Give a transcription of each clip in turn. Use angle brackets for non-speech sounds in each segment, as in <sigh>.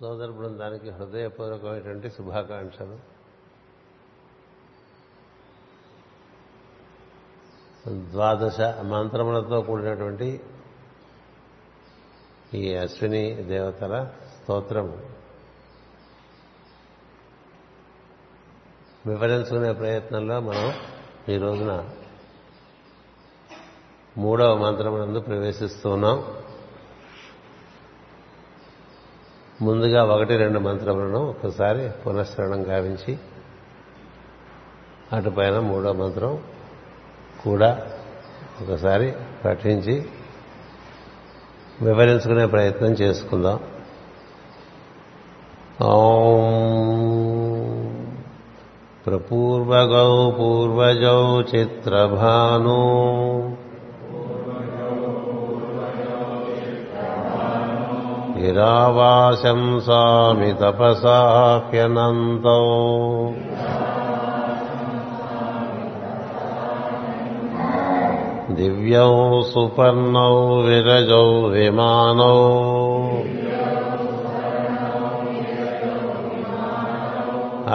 సోదర బృందానికి హృదయపూర్వకమైనటువంటి శుభాకాంక్షలు. ద్వాదశ మంత్రములతో కూడినటువంటి ఈ అశ్విని దేవతల స్తోత్రము. వివరించుకునే ప్రయత్నంలో మనం ఈ రోజున మూడవ మంత్రమునందు ప్రవేశిస్తున్నాం ఉన్నాం ముందుగా ఒకటి రెండు మంత్రములను ఒకసారి పునఃశ్రవణం గావించి అటుపైన మూడో మంత్రం కూడా ఒకసారి పఠించి వివరించుకునే ప్రయత్నం చేసుకుందాం. ప్రపూర్వగౌ పూర్వజౌ చిత్రభాను నిరావాశంసామి తపసాహ్యనంతో దివ్యౌ సుపర్ణౌ విరజౌ విమానౌ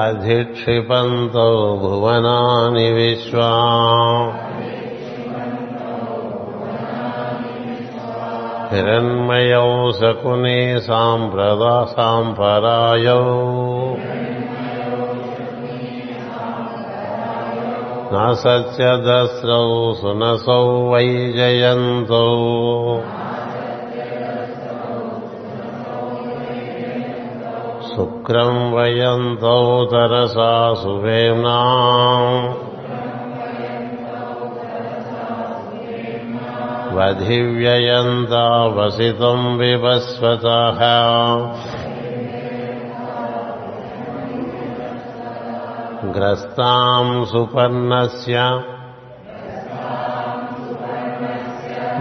అధిక్షిపంతో భువనాని విశ్వా హిరణ్మయౌ శకుని సాంప్రదా సాంపరాయౌ. నా సత్యదస్రౌ సునసౌ వైజయంతౌ శుక్రం వయంతౌ తరసా సువేమ్నా వధివ్యయంతా వసితం వివస్వత గ్రస్తాం సుపర్ణస్య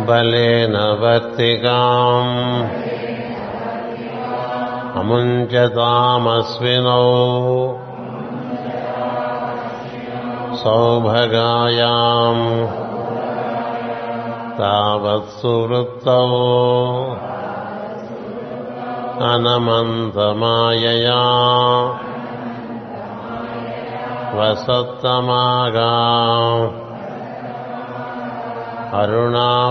బలేన వర్తికాం అముంచతామస్వినౌ సౌభగాయాం తావత్సువృత్తౌ అనమంతమాయయా వసత్తమాగా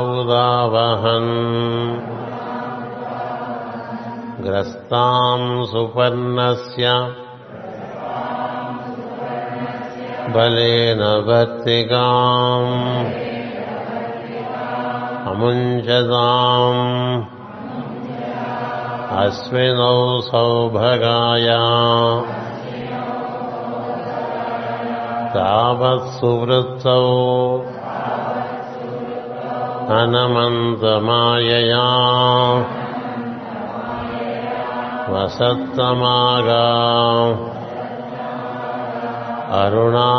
అరుణావుదావహన్ గ్రస్తాం సుపర్ణస్య బలేన వర్తికాం అముంచదాం అశ్వినౌ సౌభగాయా తావత్సువృత్తౌ అనమంతమాయయా వసత్తమాగా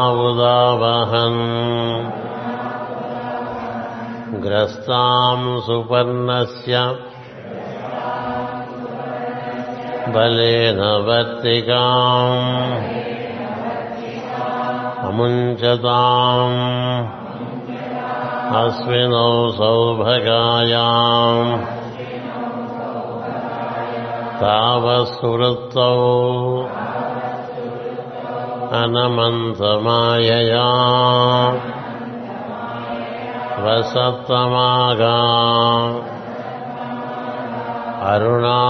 అరుణావుదావహన్ ग्रस्ताम् सुपर्णस्य बलेन वर्तिकाम् अमुञ्चताम् अस्मिनौ सौभगायाम् तावत्सुवृत्तौ अनमन्तमायया వసత్తమాగా అరుణావుదావహన్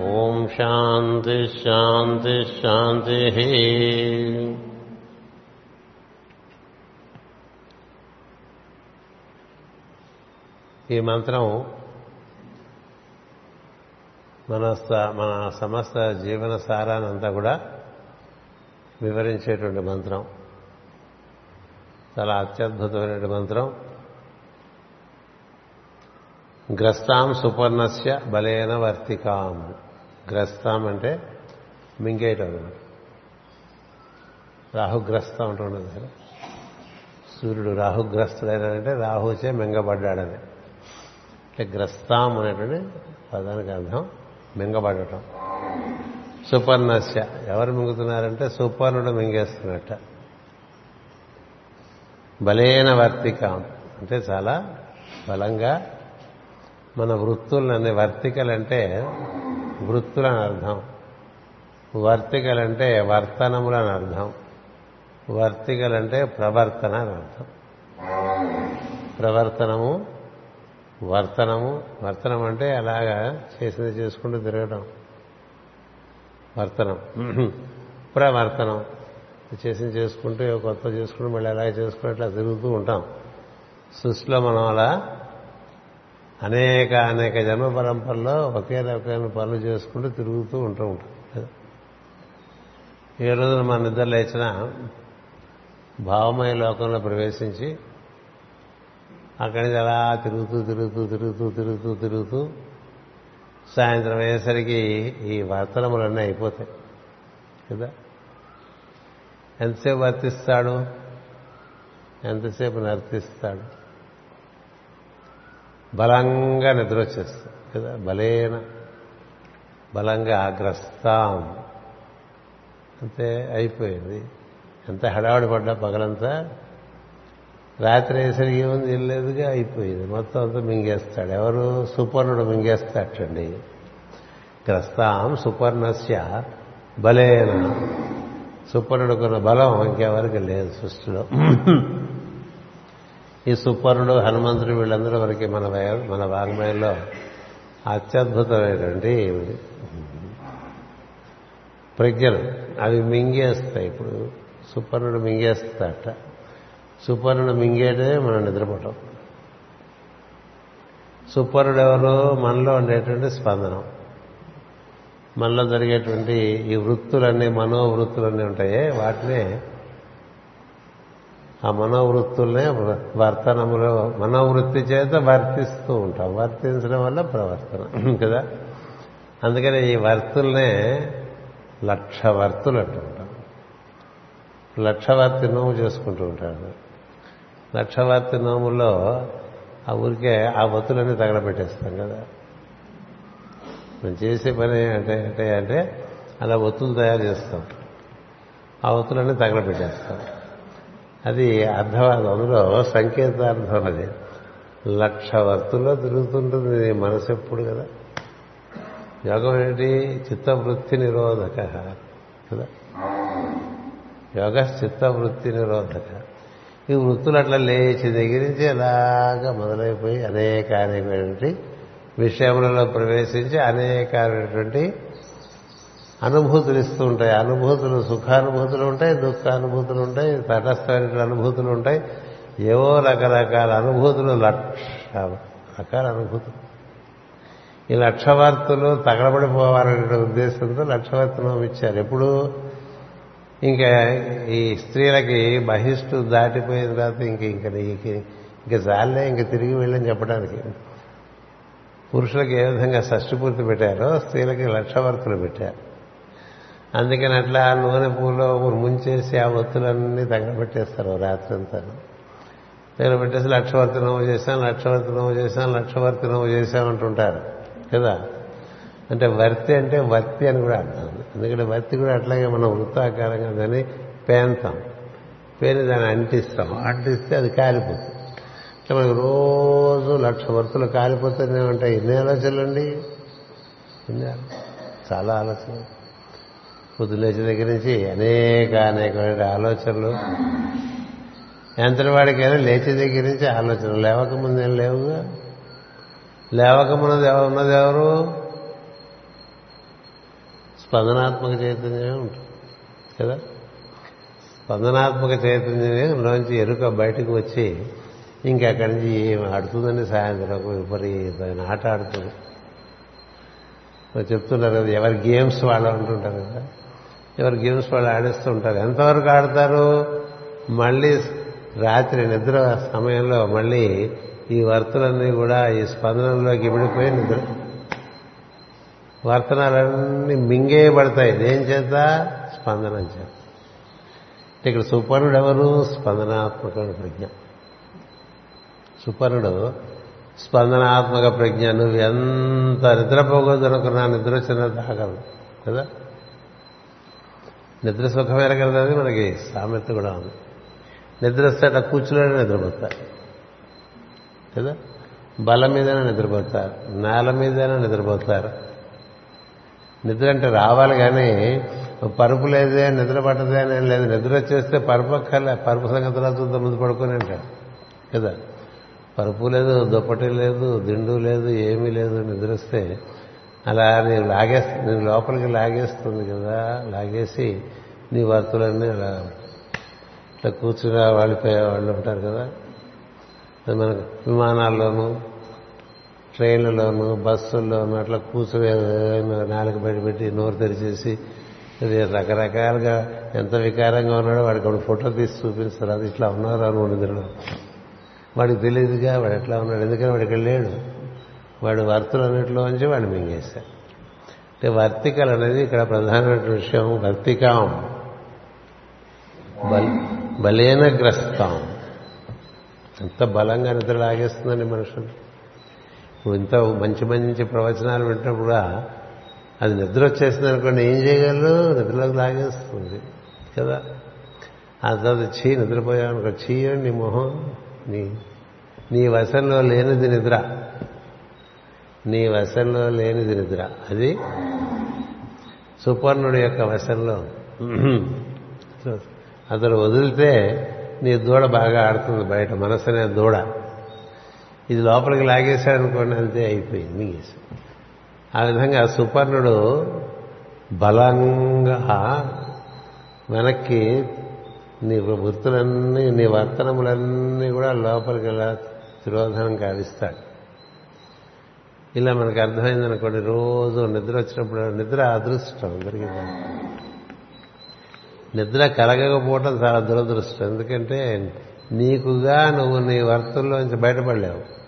ఓం శాంతి శాంతి శాంతి. ఈ మంత్రం మన మన సమస్త జీవన సారానంతా కూడా వివరించేటువంటి మంత్రం. చాలా అత్యద్భుతమైనటువంటి మంత్రం. గ్రస్తాం సుపర్ణస్య బలేన వర్తికాం. గ్రస్తాం అంటే మింగేయటం రాహుగ్రస్తం అంటుండదు కదా. సూర్యుడు రాహుగ్రస్తుడైనాడంటే రాహుచే మింగబడ్డాడని. అంటే గ్రస్తాం అనేటువంటి పదానికి అర్థం మింగబడటం. సుపర్ణస్య ఎవరు మింగుతున్నారంటే సుపర్ణుడు మింగేస్తున్నట్ట. బలేన వర్తిక. అంటే చాలా బలంగా మన వృత్తులన్నీ వర్తికలు అంటే వృత్తులని అర్థం వర్తికలు అంటే వర్తనములని అర్థం వర్తికలు అంటే ప్రవర్తన అని అర్థం ప్రవర్తనము వర్తనము వర్తనం అంటే అలాగా చేసింది చేసుకుంటూ తిరగడం వర్తనం. ప్రవర్తనం. చేసింది చేసుకుంటూ కొత్త చేసుకుంటూ మళ్ళీ ఎలా చేసుకుంటూ అట్లా తిరుగుతూ ఉంటాం. సృష్టిలో మనం అలా అనేక అనేక జన్మ పరంపరలో ఒకే రకమైన పనులు చేసుకుంటూ తిరుగుతూ ఉంటూ ఉంటాం. ఏ రోజున మన నిద్ర లేచిన భావమయ లోకంలో ప్రవేశించి అక్కడి నుంచి అలా తిరుగుతూ తిరుగుతూ తిరుగుతూ తిరుగుతూ తిరుగుతూ సాయంత్రం అయ్యేసరికి ఈ వర్తనములన్నీ అయిపోతాయి. కదా? ఎంతసేపు వర్తిస్తాడు? ఎంతసేపు నర్తిస్తాడు? బలంగా నిద్ర వచ్చేస్తాం కదా? బలేన బలంగా ఆగ్రస్తాం. అంతే అయిపోయింది. ఎంత హడావుడి పడ్డా పగలంతా? రాత్రి వేసరికి ఏముంది? లేదుగా అయిపోయింది. మొత్తం అంతా మింగేస్తాడు. ఎవరు? సుపర్ణుడు మింగేస్తాటండి గ్రస్తాం సుపర్ణస్య బలేన. సుపర్ణుడుకున్న బలం ఇంకెవరికి లేదు సృష్టిలో. ఈ సుపర్ణుడు హనుమంతుడు వీళ్ళందరూ వరకు మన మన వాగ్మయంలో అత్యద్భుతమైనటువంటి ప్రజ్ఞలు. అవి మింగేస్తాయి ఇప్పుడు. సుపర్ణుడు మింగేస్తాట సుపర్ణుడు మింగేటే మనం నిద్రపోవటం. సుపర్ణుడు ఎవరు మనలో ఉండేటువంటి స్పందనం. మనలో జరిగేటువంటి ఈ వృత్తులన్నీ మనోవృత్తులన్నీ ఉంటాయే వాటినే ఆ మనోవృత్తులనే వర్తనములో మనోవృత్తి చేత వర్తిస్తూ ఉంటాం. వర్తించడం వల్ల ప్రవర్తన కదా? అందుకని ఈ వర్తుల్నే లక్ష వర్తులు అంటుంటాం లక్షవర్తి నోము చేసుకుంటూ ఉంటాడు. లక్షవర్తి నోములో ఆ ఊరికే ఆ వత్తులన్నీ తగలబెట్టేస్తాం కదా? మనం చేసే పని అంటే అంటే అంటే అలా ఒత్తులు తయారు చేస్తాం. ఆ ఒత్తులన్నీ తగలబెట్టేస్తాం. అది అర్థవాదం అందులో సంకేతార్థం అది. లక్ష వర్తుల్లో తిరుగుతుంటుంది నీ మనసు ఎప్పుడు కదా? యోగం ఏంటి? చిత్తవృత్తి నిరోధక కదా? యోగ చిత్తవృత్తి నిరోధక. ఈ వృత్తులు అట్లా లేచి దగ్గర నుంచి అలాగా మొదలైపోయి అనేక విషయములలో ప్రవేశించి అనేకమైనటువంటి అనుభూతులు ఇస్తూ ఉంటాయి అనుభూతులు సుఖానుభూతులు ఉంటాయి దుఃఖానుభూతులు ఉంటాయి తటస్థమైన అనుభూతులు ఉంటాయి. ఏవో రకరకాల అనుభూతులు లక్ష రకాల అనుభూతులు. ఈ లక్షవార్తలు తగలబడిపోవాలనే ఉద్దేశంతో లక్షవర్తనం ఇచ్చారు. ఎప్పుడు ఇంకా ఈ స్త్రీలకి బహిష్టు దాటిపోయిన తర్వాత ఇంక ఇంక నీకు ఇంక జాలే ఇంక తిరిగి వెళ్ళని చెప్పడానికి. పురుషులకు ఏ విధంగా షష్టిపూర్తి పెట్టారో స్త్రీలకి లక్షవర్తులు పెట్టారు. అందుకని అట్లా నూనె పూలో ముంచేసి ఆ ఒత్తులన్నీ తగలబెట్టేస్తారు రాత్రి అంతా తగలబెట్టేసి లక్షవర్తి నవ్వు చేశాం లక్షవర్తి నవ్వు చేశాం లక్షవర్తి నవ్వు చేశామంటుంటారు కదా? అంటే వర్తి అంటే వర్తి అని కూడా అర్థం ఎందుకంటే వర్తి కూడా అట్లాగే మనం వృత్తాకారంగా దాన్ని పేంతాం. పేని దాన్ని అంటిస్తాం. అంటిస్తే అది కాలిపోతుంది. అంటే మనకు రోజు లక్ష వర్తులు కాలిపోతూనే ఉంటాయి. ఎన్ని ఆలోచనలండి? ఎన్ని చాలా ఆలోచన పొద్దులేచి దగ్గర నుంచి అనేక అనేకమైన ఆలోచనలు. ఎంతటి వాడికైనా లేచే దగ్గర నుంచి ఆలోచనలు. లేవకముందు ఏం లేవుగా లేవకమున్నది ఎవరు ఉన్నది ఎవరు? స్పందనాత్మక చైతన్యమే ఉంటుంది. కదా? స్పందనాత్మక చైతన్యంలోంచి ఎరుక బయటకు వచ్చి ఇంకెక్కడి నుంచి ఏం ఆడుతుందండి సాయంత్రం విపరీతమైన ఆట ఆడుతుంది. చెప్తున్నారు కదా ఎవరి గేమ్స్ వాళ్ళు అంటుంటారు కదా. ఎవరి గేమ్స్ వాళ్ళు ఆడిస్తూ ఉంటారు ఎంతవరకు ఆడతారు? మళ్ళీ రాత్రి నిద్ర సమయంలో మళ్ళీ ఈ వర్తలన్నీ కూడా ఈ స్పందనలోకి ఇమిడిపోయి నిద్ర వర్తనాలన్నీ మింగేయబడతాయి. దేని చేత? స్పందనం చేత. ఇక్కడ సుపర్ణుడు ఎవరు? స్పందనాత్మక ప్రజ్ఞ. సుపర్ణుడు స్పందనాత్మక ప్రజ్ఞ నువ్వు ఎంత నిద్రపోగొద్దనుకున్నా నిద్ర వచ్చిన తాగలదు కదా? నిద్ర సుఖమేర కదా అది మనకి సామెత కూడా ఉంది. నిద్ర వస్తే అట్లా కూర్చులోనే నిద్రపోతారు కదా? బల మీదైనా నిద్రపోతారు నేల మీదైనా నిద్రపోతారు. నిద్ర అంటే రావాలి కానీ పరుపు లేదే నిద్ర పట్టదే అని లేదు. నిద్ర వచ్చేస్తే పరుపు అక్కర్లే పరుపు సంగతి చూద్దాం ముందు పడుకొని అంటాడు కదా? పరుపు లేదు దుప్పటి లేదు దిండు లేదు ఏమీ లేదు నిద్రిస్తే అలా నీవు లాగేస్త నేను లోపలికి లాగేస్తుంది కదా లాగేసి నీ వర్తులన్నీ అలా ఇట్లా కూర్చుని వాళ్ళిపోయే వాళ్ళు ఉంటారు కదా. మన విమానాల్లోనూ ట్రైన్లలోనూ బస్సుల్లోనూ అట్లా కూర్చుని నాలుక బయట పెట్టి నోరు తెరిచేసి ఇది రకరకాలుగా ఎంత వికారంగా ఉన్నాడో వాడికి ఒక ఫోటో తీసి చూపిస్తారు అది ఇట్లా ఉన్నారు అని నిద్రలో? వాడికి తెలియదుగా వాడు ఎట్లా ఉన్నాడు? ఎందుకని వాడికి వెళ్ళాడు వాడు వర్తులు అన్నింటిలోంచి వాడిని మింగేశాడు. అంటే వర్తికలు అనేది ఇక్కడ ప్రధానమైన విషయం. వర్తికాం. బలేన గ్రస్తాం. ఎంత బలంగా నిద్ర లాగేస్తుందండి మనుషులు. ఇప్పుడు ఇంత మంచి మంచి ప్రవచనాలు వింటప్పుడు కూడా అది నిద్ర వచ్చేసింది అనుకోండి ఏం చేయగలరు? నిద్రలోకి లాగేస్తుంది. కదా? ఆ తర్వాత చీ నిద్రపోయావు అనుకో చీయండి నీ మొహం నీ నీ వశంలో లేనిది నిద్ర. నీ వశంలో లేనిది నిద్ర. అది సుపర్ణుడి యొక్క వశంలో. అతను వదిలితే నీ దూడ బాగా ఆడుతుంది బయట మనసు అనే దూడ. ఇది లోపలికి లాగేశాడనుకోండి అంతే అయిపోయింది మింగేసి ఆ విధంగా సుపర్ణుడు బలంగా వెనక్కి నీ వృత్తులన్నీ నీ వర్తనములన్నీ కూడా లోపలికి ఇలా తిరోధనం కావిస్తాడు. ఇలా మనకు అర్థమైందనుకోండి రోజు నిద్ర వచ్చినప్పుడు నిద్ర అదృష్టం అందరికీ నిద్ర కలగకపోవటం చాలా దురదృష్టం. ఎందుకంటే నీకుగా నువ్వు నీ వర్తుల్లోంచి బయటపడలేవు.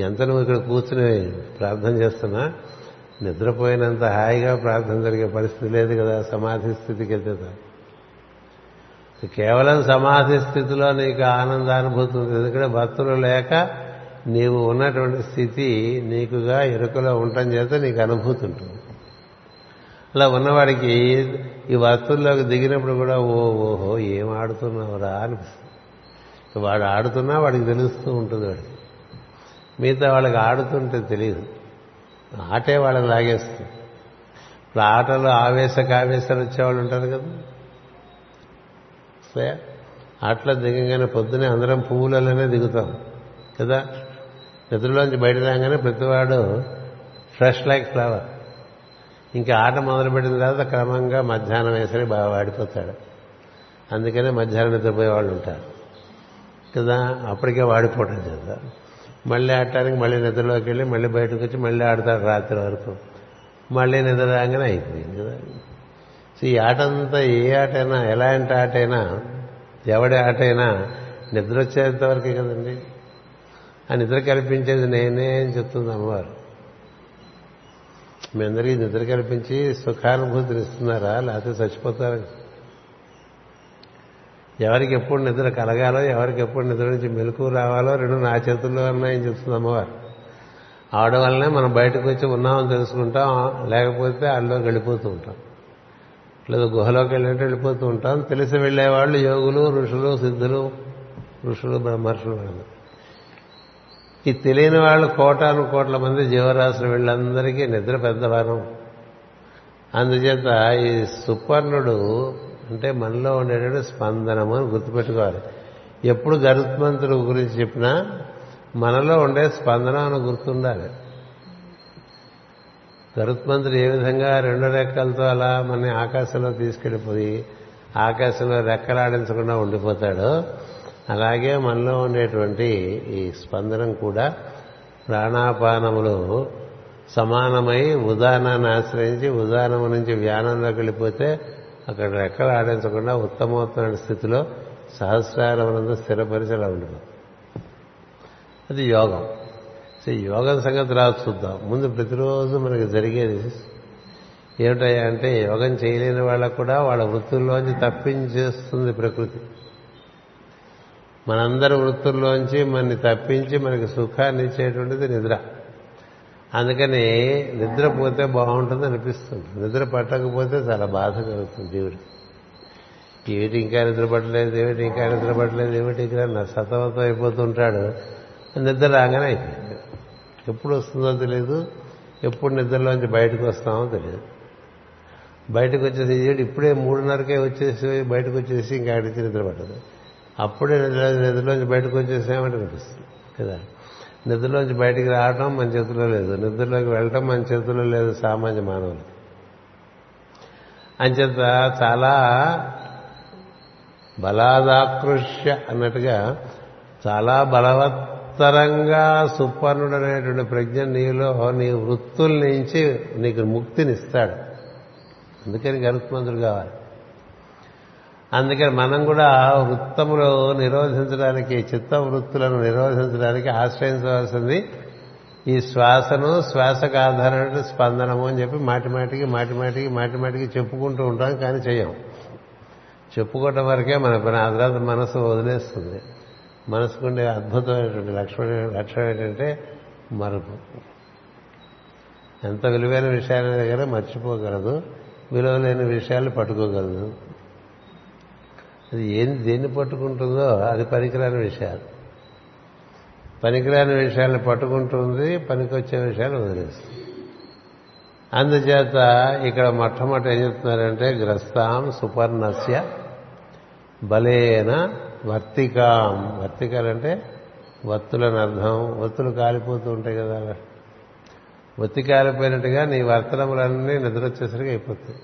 ఎంత నువ్వు ఇక్కడ కూర్చుని ప్రార్థన చేస్తున్నా నిద్రపోయినంత హాయిగా ప్రార్థన జరిగే పరిస్థితి లేదు కదా సమాధి స్థితికి వెళ్తే కేవలం సమాధి స్థితిలో నీకు ఆనందానుభూతి ఉంది. ఎందుకంటే భక్తులు లేక నీవు ఉన్నటువంటి స్థితి నీకుగా ఎరుకలో ఉండటం చేత నీకు అనుభూతి ఉంటుంది. అలా ఉన్నవాడికి ఈ వస్తువుల్లోకి దిగినప్పుడు కూడా ఓ ఓహో ఏం ఆడుతున్నావురా అనిపిస్తుంది. వాడు ఆడుతున్నా వాడికి తెలుస్తూ ఉంటుంది వాడికి. మిగతా వాళ్ళకి ఆడుతుంటే తెలియదు. ఆటే వాళ్ళకి లాగేస్తుంది. ఇప్పుడు ఆటలో ఆవేశ కావేశాలు వచ్చేవాళ్ళు ఉంటారు కదా. సరే ఆటలో దిగంగానే పొద్దునే అందరం పువ్వులలోనే దిగుతాం కదా? నిద్రలోంచి బయట రాగానే ప్రతివాడు ఫ్రెష్ లైక్ ఫ్లవర్ ఇంకా ఆట మొదలుపెట్టిన తర్వాత క్రమంగా మధ్యాహ్నం వేసరి బాగా వాడిపోతాడు. అందుకనే మధ్యాహ్నం నిద్రపోయే వాళ్ళు ఉంటారు కదా? అప్పటికే వాడిపోవటం చేత. మళ్ళీ ఆడటానికి మళ్ళీ నిద్రలోకి వెళ్ళి మళ్ళీ బయటకు వచ్చి మళ్ళీ ఆడతాడు రాత్రి వరకు. మళ్ళీ నిద్ర రాగానే అయిపోయింది కదా? ఈ ఆట అంతా ఏ ఆటైనా ఎలాంటి ఆటైనా ఎవడి ఆటైనా నిద్ర వచ్చేంత వరకే కదండి. ఆ నిద్ర కల్పించేది నేనే అని చెప్తుంది అమ్మవారు. మీ అందరికీ నిద్ర కల్పించి సుఖానుభూతిని ఇస్తున్నారా లేకపోతే చచ్చిపోతారా? ఎవరికి ఎప్పుడు నిద్ర కలగాలో ఎవరికి ఎప్పుడు నిద్ర నుంచి మెలకు రావాలో రెండు నా చేతుల్లో ఉన్నాయని చెప్తుంది అమ్మవారు. ఆవడం వల్లనే మనం బయటకు వచ్చి ఉన్నామని తెలుసుకుంటాం లేకపోతే అందులో వెళ్ళిపోతూ ఉంటాం. లేదా గుహలోకి వెళ్ళినట్టు వెళ్ళిపోతూ ఉంటాం తెలిసి వెళ్ళేవాళ్ళు యోగులు ఋషులు సిద్ధులు ఋషులు బ్రహ్మర్షులు ఈ తెలియని వాళ్ళు కోటాను కోట్ల మంది జీవరాశులు వీళ్ళందరికీ నిద్ర పెద్దవారం. అందుచేత ఈ సుపర్ణుడు అంటే మనలో ఉండేటువంటి స్పందనము అని గుర్తుపెట్టుకోవాలి. ఎప్పుడు గరుత్మంతుడు గురించి చెప్పినా మనలో ఉండే స్పందన అని గుర్తుండాలి. గరుత్మంతుడు ఏ విధంగా రెండు రెక్కలతో అలా మన ఆకాశంలో తీసుకెళ్ళిపోయి ఆకాశంలో రెక్కలాడించకుండా ఉండిపోతాడో అలాగే మనలో ఉండేటువంటి ఈ స్పందనం కూడా ప్రాణాపానములు సమానమై ఉదాహరణాన్ని ఆశ్రయించి ఉదాహరణము నుంచి వ్యానంలోకి వెళ్ళిపోతే అక్కడ రెక్కలు ఆడించకుండా ఉత్తమోత్తమైన స్థితిలో సహస్రారమునందు స్థిరపరిచలా అలా ఉండిపోతుంది అది యోగం. యోగం సంగతి రాదు చూద్దాం. ముందు ప్రతిరోజు మనకి జరిగేది ఏమిటయ్యా అంటే యోగం చేయలేని వాళ్ళకు కూడా వాళ్ళ వృత్తుల్లోంచి తప్పించేస్తుంది ప్రకృతి. మనందరి వృత్తుల్లోంచి మనని తప్పించి మనకి సుఖాన్ని ఇచ్చేటువంటిది నిద్ర. అందుకని నిద్రపోతే బాగుంటుంది అనిపిస్తుంది. నిద్ర పట్టకపోతే చాలా బాధ కలుగుతుంది దేవుడికి ఏమిటి ఇంకా నిద్ర ఏమిటి ఇంకా నిద్ర ఏమిటి ఇంకా నా సతమతం అయిపోతుంటాడు. నిద్ర రాగానే అయిపోయింది. ఎప్పుడు వస్తుందో తెలియదు ఎప్పుడు నిద్రలోంచి బయటకు వస్తామో తెలియదు బయటకు వచ్చేసి ఏడు ఇప్పుడే మూడున్నరకే వచ్చేసి బయటకు వచ్చేసి ఇంకా అడిగి నిద్ర పట్టదు. అప్పుడే నిద్ర నిద్రలోంచి బయటకు వచ్చేసామంటే అనిపిస్తుంది కదా? నిద్రలోంచి బయటికి రావడం మన చేతిలో లేదు నిద్రలోకి వెళ్ళటం మన చేతిలో లేదు సామాన్య మానవులు. అంచేత చాలా బలాదాకృష్య అన్నట్టుగా చాలా బలవత్ ఉత్తరంగా సుపర్ణుడు అనేటువంటి ప్రజ్ఞ నీలో నీ వృత్తుల నుంచి నీకు ముక్తినిస్తాడు. అందుకని గరుత్మంతుడు కావాలి. అందుకని మనం కూడా వృత్తములు నిరోధించడానికి చిత్త వృత్తులను నిరోధించడానికి ఆశ్రయించవలసింది ఈ శ్వాసను శ్వాసకు ఆధారమైన స్పందనము అని చెప్పి మాటి మాటికి మాటి మాటికి మాటి మాటికి చెప్పుకుంటూ ఉంటాం కానీ చేయం చెప్పుకోవటం వరకే మన పని ఆ తర్వాత మనసు వదిలేస్తుంది. మనసుకుండే అద్భుతమైనటువంటి లక్షణం లక్షణం ఏంటంటే మరుపు. ఎంత విలువైన విషయాల దగ్గర మర్చిపోగలదు. విలువ లేని విషయాలు పట్టుకోగలదు. అది ఏం దేన్ని పట్టుకుంటుందో అది పనికిరాని విషయాలు. పనికిరాని విషయాలను పట్టుకుంటుంది పనికొచ్చే విషయాలు వదిలేస్తుంది. అందుచేత ఇక్కడ మొట్టమొదటి ఏం చెప్తున్నారంటే గ్రస్తాం సుపర్ణస్య బలేన వర్తికాం. వర్తికాలంటే వత్తులని అర్థం. వత్తులు కాలిపోతూ ఉంటాయి కదా. ఒత్తి కాలిపోయినట్టుగా నీ వర్తనములన్నీ నిద్ర వచ్చేసరికి అయిపోతాయి.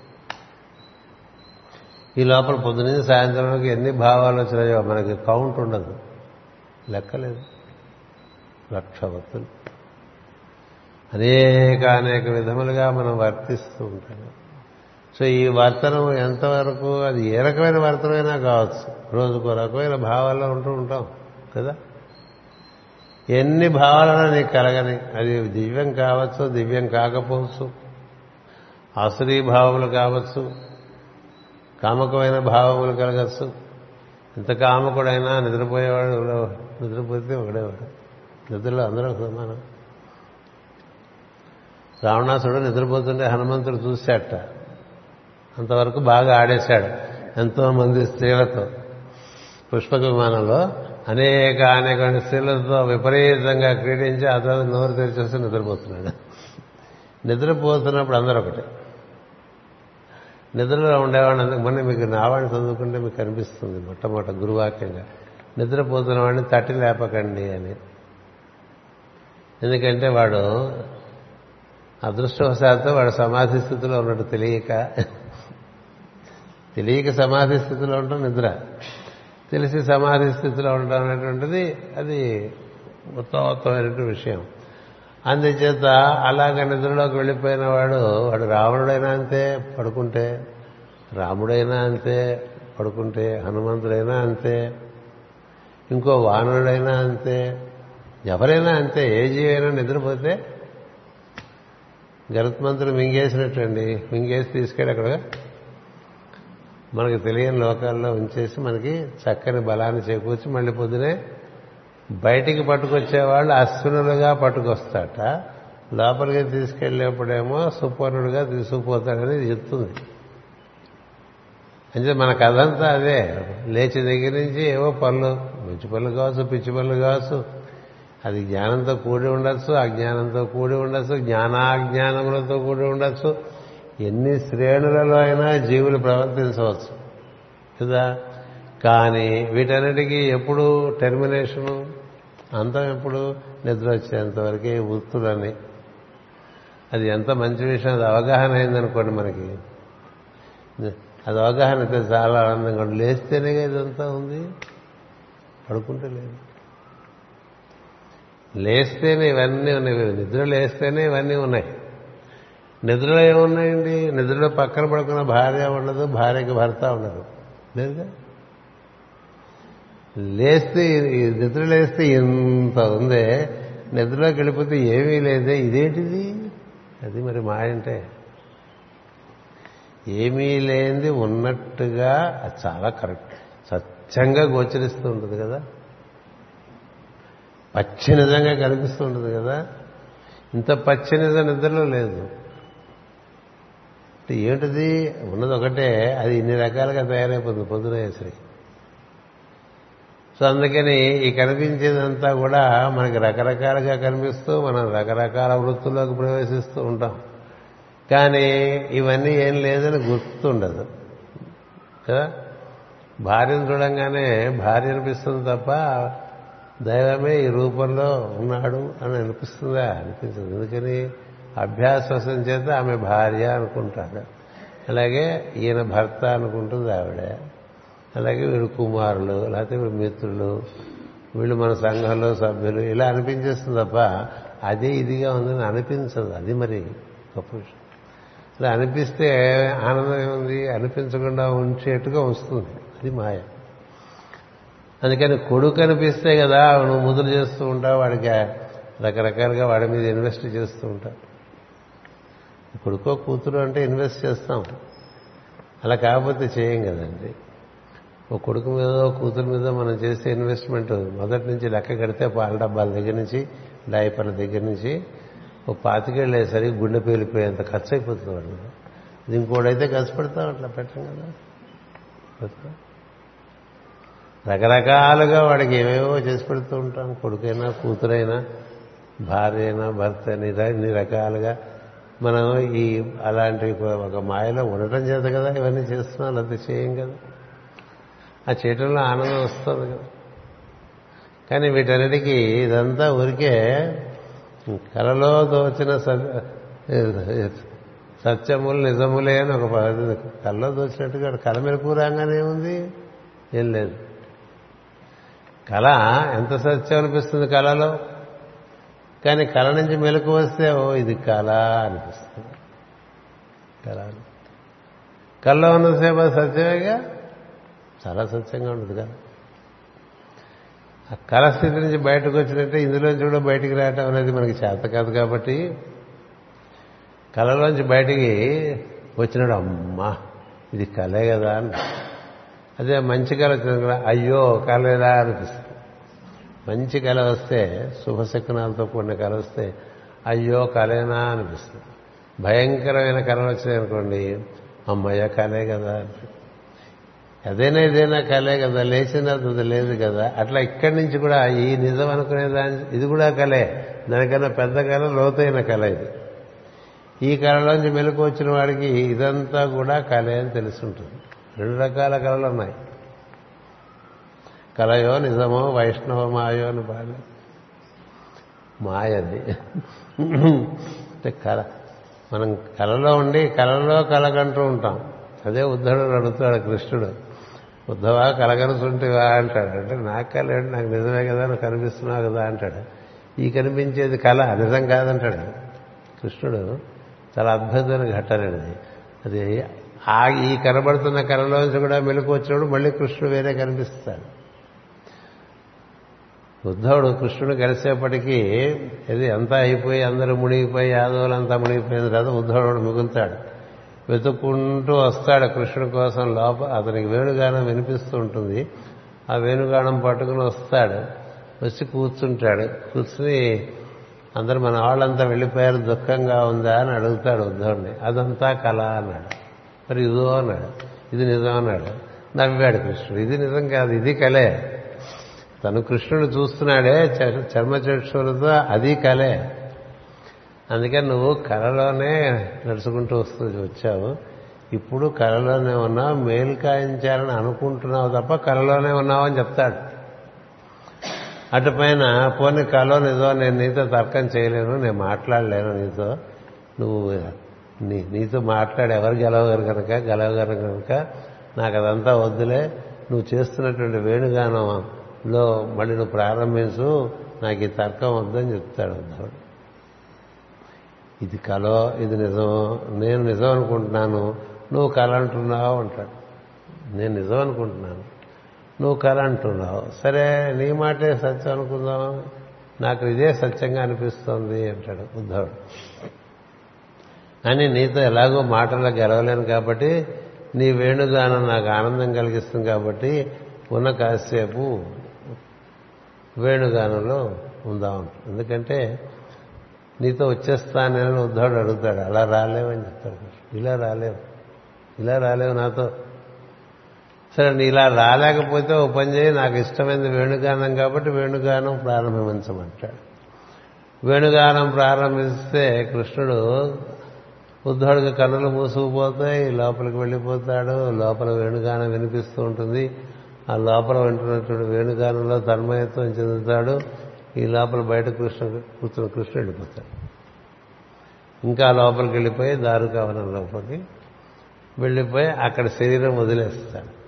ఈ లోపల పొద్దున సాయంత్రంలోకి ఎన్ని భావాలు వచ్చినాయో మనకి కౌంట్ ఉండదు. లెక్కలేదు. లక్ష వత్తులు. అనేక అనేక విధములుగా మనం వర్తిస్తూ ఉంటాం. సో ఈ వర్తనం ఎంతవరకు అది ఏ రకమైన వర్తనమైనా కావచ్చు. రోజుకో రకమైన భావాల్లో ఉంటూ ఉంటాం కదా? ఎన్ని భావాలన్నా నీకు కలగని అది దివ్యం కావచ్చు దివ్యం కాకపోవచ్చు ఆసురీ భావములు కావచ్చు కామకమైన భావములు కలగచ్చు. ఎంత కామకుడైనా నిద్రపోయేవాడు నిద్రపోతే ఒకడేవాడు నిద్రలో అందరూ సమానం. రావణాసుడు నిద్రపోతుంటే హనుమంతుడు చూశాట అంతవరకు బాగా ఆడేశాడు. ఎంతో మంది స్త్రీలతో పుష్పక విమానంలో అనేక అనేక స్త్రీలతో విపరీతంగా క్రీడించి ఆ తర్వాత నోరు తెరిచేసి నిద్రపోతున్నాడు. నిద్రపోతున్నప్పుడు అందరూ ఒకటే. నిద్రలో ఉండేవాడిని అందుకు మొన్న మీకు నావాడిని చదువుకుంటే మీకు కనిపిస్తుంది మొట్టమొదట గురువాక్యంగా. నిద్రపోతున్న వాడిని తట్టి లేపకండి అని. ఎందుకంటే వాడు అదృష్టవశాత్తు వాడు సమాధి స్థితిలో ఉన్నట్టు తెలియక తెలియక సమాధి స్థితిలో ఉండటం నిద్ర. తెలిసి సమాధి స్థితిలో ఉండటం అనేటువంటిది అది ఉత్తమోత్తమైనటువంటి విషయం. అందుచేత అలాగ నిద్రలోకి వెళ్ళిపోయిన వాడు వాడు రావణుడైనా అంతే పడుకుంటే రాముడైనా అంతే పడుకుంటే హనుమంతుడైనా అంతే ఇంకో వానరుడైనా అంతే ఎవరైనా అంతే ఏ జీవైనా నిద్రపోతే గరుత్మంతుడు మింగేసినట్టండి మింగేసి తీసుకెళ్ళి అక్కడ మనకి తెలియని లోకాల్లో ఉంచేసి మనకి చక్కని బలాన్ని చేకూర్చి మళ్ళీ పొద్దునే బయటికి పట్టుకొచ్చేవాళ్ళు అశ్వినులుగా పట్టుకొస్తాట. లోపలికి తీసుకెళ్ళేప్పుడేమో సుపర్ణుడిగా తీసుకుపోతాడని చెప్తుంది. అంటే మన కథ అంతా అదే. లేచి దగ్గర నుంచి ఏవో పనులు మంచి పనులు కావచ్చు పిచ్చి పనులు కావచ్చు. అది జ్ఞానంతో కూడి ఉండొచ్చు అజ్ఞానంతో కూడి ఉండొచ్చు జ్ఞానాజ్ఞానములతో కూడి ఉండొచ్చు. ఎన్ని శ్రేణులలో అయినా జీవులు ప్రవర్తించవచ్చు. కదా? కానీ వీటన్నిటికీ ఎప్పుడు టెర్మినేషను? అంతం ఎప్పుడు? నిద్ర వచ్చేంతవరకే వృత్తులని అది ఎంత మంచి విషయం అది అవగాహన అయిందనుకోండి మనకి. అది అవగాహన అయితే చాలా ఆనందంగా లేస్తేనే ఇదంతా ఉంది. పడుకుంటే లేదు. లేస్తేనే ఇవన్నీ ఉన్నాయి. నిద్ర లేస్తేనే ఇవన్నీ ఉన్నాయి. నిద్రలో ఏమున్నాయండి? నిద్రలో పక్కన పడుకున్న భార్య ఉండదు భార్యకి భర్త ఉండదు. లేదుగా? లేస్తే నిద్ర లేస్తే ఇంత ఉందే నిద్రలోకి వెళ్ళిపోతే ఏమీ లేదే ఇదేంటిది? అది మరి మా అంటే ఏమీ లేనిది ఉన్నట్టుగా అది చాలా కరెక్ట్. స్వచ్ఛంగా గోచరిస్తూ ఉంటుంది కదా. పచ్చి నిజంగా కనిపిస్తూ ఉంటుంది కదా. ఇంత పచ్చి నిజం నిద్రలో లేదు. ఏమిటిది? ఉన్నది ఒకటే. అది ఇన్ని రకాలుగా తయారైపోతుంది పొద్దున సో అందుకని ఈ కనిపించేదంతా కూడా మనకి రకరకాలుగా కనిపిస్తూ మనం రకరకాల వృత్తుల్లోకి ప్రవేశిస్తూ ఉంటాం. కానీ ఇవన్నీ ఏం లేదని గుర్తుండదు. కదా? భార్యను చూడంగానే భార్య అనిపిస్తుంది తప్ప దైవమే ఈ రూపంలో ఉన్నాడు అని అనిపిస్తుందా? అనిపించదు. ఎందుకని? అభ్యాసం చేత ఆమె భార్య అనుకుంటాడు అలాగే ఈయన భర్త అనుకుంటుంది ఆవిడ. అలాగే వీడు కుమారులు లేకపోతే వీడు మిత్రులు వీళ్ళు మన సంఘంలో సభ్యులు ఇలా అనిపించేస్తుంది తప్ప అదే ఇదిగా ఉందని అనిపించదు. అది మరి గొప్ప విషయం. ఇలా అనిపిస్తే ఆనందం ఏముంది? అనిపించకుండా ఉంచేట్టుగా వస్తుంది. అది మాయ. అందుకని కొడుకు అనిపిస్తే కదా నువ్వు ముద్ర చేస్తూ ఉంటావు వాడికి రకరకాలుగా వాడి మీద ఇన్వెస్ట్ చేస్తూ ఉంటావు. కొడుకో కూతురు అంటే ఇన్వెస్ట్ చేస్తాం. అలా కాకపోతే చేయం కదండి. ఓ కొడుకు మీద కూతురు మీద మనం చేసే ఇన్వెస్ట్మెంట్ మొదటి నుంచి లెక్క కడితే పాల డబ్బాల దగ్గర నుంచి డైపర్ల దగ్గర నుంచి ఓ పాతికేళ్ళేసరికి గుండె పేలిపోయేంత ఖర్చు అయిపోతుంది వాడు ఇది ఇంకోడైతే ఖర్చు పెడతాం అట్లా పెట్టం కదా. రకరకాలుగా వాడికి ఏమేవో చేసి పెడుతూ ఉంటాం. కొడుకైనా కూతురైనా భార్య అయినా భర్త అయినా ఇన్ని రకాలుగా మనం ఈ అలాంటి ఒక మాయలో ఉండటం చేత కదా ఇవన్నీ చేస్తున్నాం లేకపోతే చేయం కదా? ఆ చేయటంలో ఆనందం వస్తుంది కదా. కానీ వీటన్నిటికీ ఇదంతా ఊరికే కలలో దోచిన సత్యములు నిజములే అని ఒక కళ్ళలో దోచినట్టుగా కళ మెలకు రాగానే ఉంది ఏం లేదు. కళ ఎంత సత్యం అనిపిస్తుంది కళలో? కానీ కళ నుంచి మెలకు వస్తే ఓ ఇది కళ అనిపిస్తుంది. కళ కళ్ళలో ఉన్నసేపు అది సత్యమేగా? చాలా సత్యంగా ఉండదు కదా. ఆ కళ స్థితి నుంచి బయటకు వచ్చినట్టే ఇందులోంచి కూడా బయటికి రావటం అనేది మనకి చేత కాదు కాబట్టి కళలోంచి బయటికి వచ్చినాడు అమ్మా ఇది కళే కదా అని. అదే మంచి కళ వచ్చిన కూడా అయ్యో కళేదా అనిపిస్తుంది? మంచి కళ వస్తే శుభశకునాలతో కూడిన కళ వస్తే అయ్యో కలేనా అనిపిస్తుంది. భయంకరమైన కళలు వచ్చినాయనుకోండి అమ్మయ్య కళే కదా. అదేనా ఇదేనా కలే కదా లేచిన అది లేదు కదా. అట్లా ఇక్కడి నుంచి కూడా ఈ నిజం అనుకునే దాని ఇది కూడా కలే దానికన్నా పెద్ద కళ లోతైన కళ ఇది. ఈ కళలోంచి మెలకు వచ్చిన వాడికి ఇదంతా కూడా కళే అని తెలుసుంటుంది రెండు రకాల కళలు ఉన్నాయి. కలయో నిజమో వైష్ణవ మాయో అని బాగా మాయది. అంటే కళ మనం కళలో ఉండి కళలో కలగంటూ ఉంటాం. అదే ఉద్ధవుడు అడుగుతాడు కృష్ణుడు ఉద్ధవా కలగనుసుంటివా? అంటాడు. అంటే నాకు కలేడు నాకు నిజమే కదా నువ్వు కనిపిస్తున్నావు కదా అంటాడు. ఈ కనిపించేది కళ నిజం కాదంటాడు. కృష్ణుడు చాలా అద్భుతమైన ఘట్టనండి అది ఆ ఈ కనబడుతున్న కళలోంచి కూడా మెలకు వచ్చినప్పుడు మళ్ళీ కృష్ణుడు వేరే కనిపిస్తాడు. ఉద్ధవుడు కృష్ణుడు కలిసేపటికీ ఇది అంతా అయిపోయి అందరూ మునిగిపోయి యాదవులంతా మునిగిపోయిన తర్వాత ఉద్ధవుడు మిగులుతాడు. వెతుక్కుంటూ వస్తాడు కృష్ణుడి కోసం లోప అతనికి వేణుగానం వినిపిస్తూ ఉంటుంది. ఆ వేణుగానం పట్టుకుని వస్తాడు. వచ్చి కూర్చుంటాడు. కూర్చుని అందరు మన వాళ్ళంతా వెళ్ళిపోయారు దుఃఖంగా ఉందా అని అడుగుతాడు ఉద్ధవుడిని. అదంతా కళ అన్నాడు. మరి ఇదో అన్నాడు. ఇది నిజం అన్నాడు. నవ్వాడు కృష్ణుడు. ఇది నిజం కాదు ఇది కలే. తను కృష్ణుడు చూస్తున్నాడే చర్మచక్షులతో అది కలే. అందుకని నువ్వు కళలోనే నడుచుకుంటూ వస్తూ వచ్చావు. ఇప్పుడు కళలోనే ఉన్నావు మేలు కాయించాలని అనుకుంటున్నావు తప్ప కళలోనే ఉన్నావు అని చెప్తాడు. అటు పైన పోనీ కళలో నిజో నేను నీతో తర్కం చేయలేను నేను మాట్లాడలేను నీతో. నువ్వు నీ నీతో మాట్లాడి ఎవరు గెలవగరు కనుక గెలవగారు కనుక నాకు అదంతా వద్దులే. నువ్వు చేస్తున్నటువంటి లో మళ్ళీ నువ్వు ప్రారంభించు నాకు ఈ తర్కం వద్దని చెప్తాడు ఉద్ధవుడు ఇది కలో ఇది నిజమో నేను నిజం అనుకుంటున్నాను నువ్వు కళ అంటున్నావు అంటాడు. నేను నిజం అనుకుంటున్నాను నువ్వు కళ అంటున్నావు. సరే నీ మాటే సత్యం అనుకుందాం నాకు ఇదే సత్యంగా అనిపిస్తోంది అంటాడు ఉద్ధవుడు అని నీతో ఎలాగో మాటల్లో గెలవలేను కాబట్టి నీ వేణుగానం నాకు ఆనందం కలిగిస్తుంది కాబట్టి ఉన్న కాసేపు వేణుగానంలో ఉందాం. ఎందుకంటే నీతో వచ్చేస్తానని ఉద్ధాడు అడుగుతాడు. అలా రాలేవని చెప్తాడు ఇలా రాలేవు. ఇలా రాలేవు నాతో. సరే నీ ఇలా రాలేకపోతే ఓ పని చేయి. నాకు ఇష్టమైనది వేణుగానం కాబట్టి వేణుగానం ప్రారంభించమంటాడు. వేణుగానం ప్రారంభిస్తే కృష్ణుడు ఉద్ధవుడికి కన్నులు మూసుకుపోతాయి లోపలికి వెళ్ళిపోతాడు. లోపల వేణుగానం వినిపిస్తూ ఉంటుంది. ఆ లోపల వింటున్నటువంటి వేణుగానంలో తన్మయత్వం చెందుతాడు. ఈ లోపల బయట కృష్ణ కూర్చున్న కృష్ణ వెళ్ళిపోతాడు. ఇంకా లోపలికి వెళ్ళిపోయి దారుకావనం లోపలికి వెళ్ళిపోయి అక్కడ శరీరం వదిలేస్తాడు.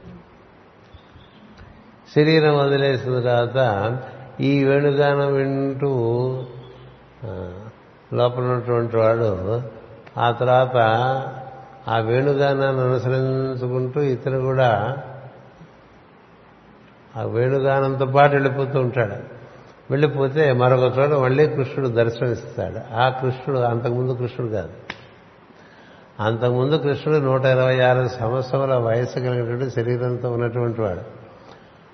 శరీరం వదిలేసిన తర్వాత ఈ వేణుగానం వింటూ లోపల ఉన్నటువంటి వాడు ఆ తర్వాత ఆ వేణుగానాన్ని అనుసరించుకుంటూ ఇతను కూడా ఆ వేణుగానంతో పాటు వెళ్ళిపోతూ ఉంటాడు. వెళ్ళిపోతే మరొక చోట మళ్ళీ కృష్ణుడు దర్శనమిస్తాడు. ఆ కృష్ణుడు అంతకుముందు కృష్ణుడు కాదు. అంతకుముందు కృష్ణుడు నూట ఇరవై ఆరు సంవత్సరాల వయసు కలిగినటువంటి శరీరంతో ఉన్నటువంటి వాడు.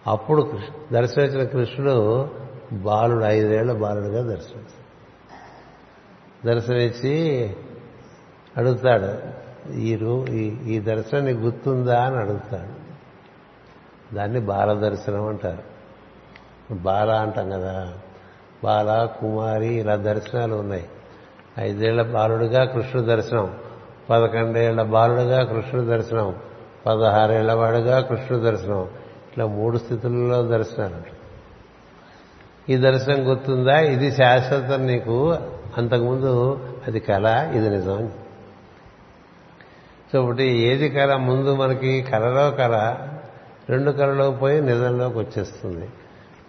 అప్పుడు కృష్ణ- దర్శనమిచ్చిన కృష్ణుడు బాలుడు ఐదేళ్ళ బాలుడుగా దర్శనమిస్తాడు. దర్శనమిచ్చి అడుగుతాడు ఈ రూ ఈ- ఈ దర్శనం నీకు గుర్తుందా? అని అడుగుతాడు. దాన్ని బాల దర్శనం అంటారు. బాల అంటాం కదా. బాల కుమారి ఇలా దర్శనాలు ఉన్నాయి. ఐదేళ్ళ బాలుడుగా కృష్ణుడు దర్శనం పదకొండేళ్ళ బాలుడుగా కృష్ణుడు దర్శనం పదహారేళ్ళ వాడుగా కృష్ణుడు దర్శనం ఇట్లా మూడు స్థితులలో దర్శనాలు ఉంటాయి. ఈ దర్శనం గుర్తుందా? ఇది శాశ్వతం నీకు. అంతకుముందు అది కళ ఇది నిజం సో ఒకటి ఏది కళ? ముందు మనకి కళలో కళ. రెండు కళలో పోయి నిజంలోకి వచ్చేస్తుంది.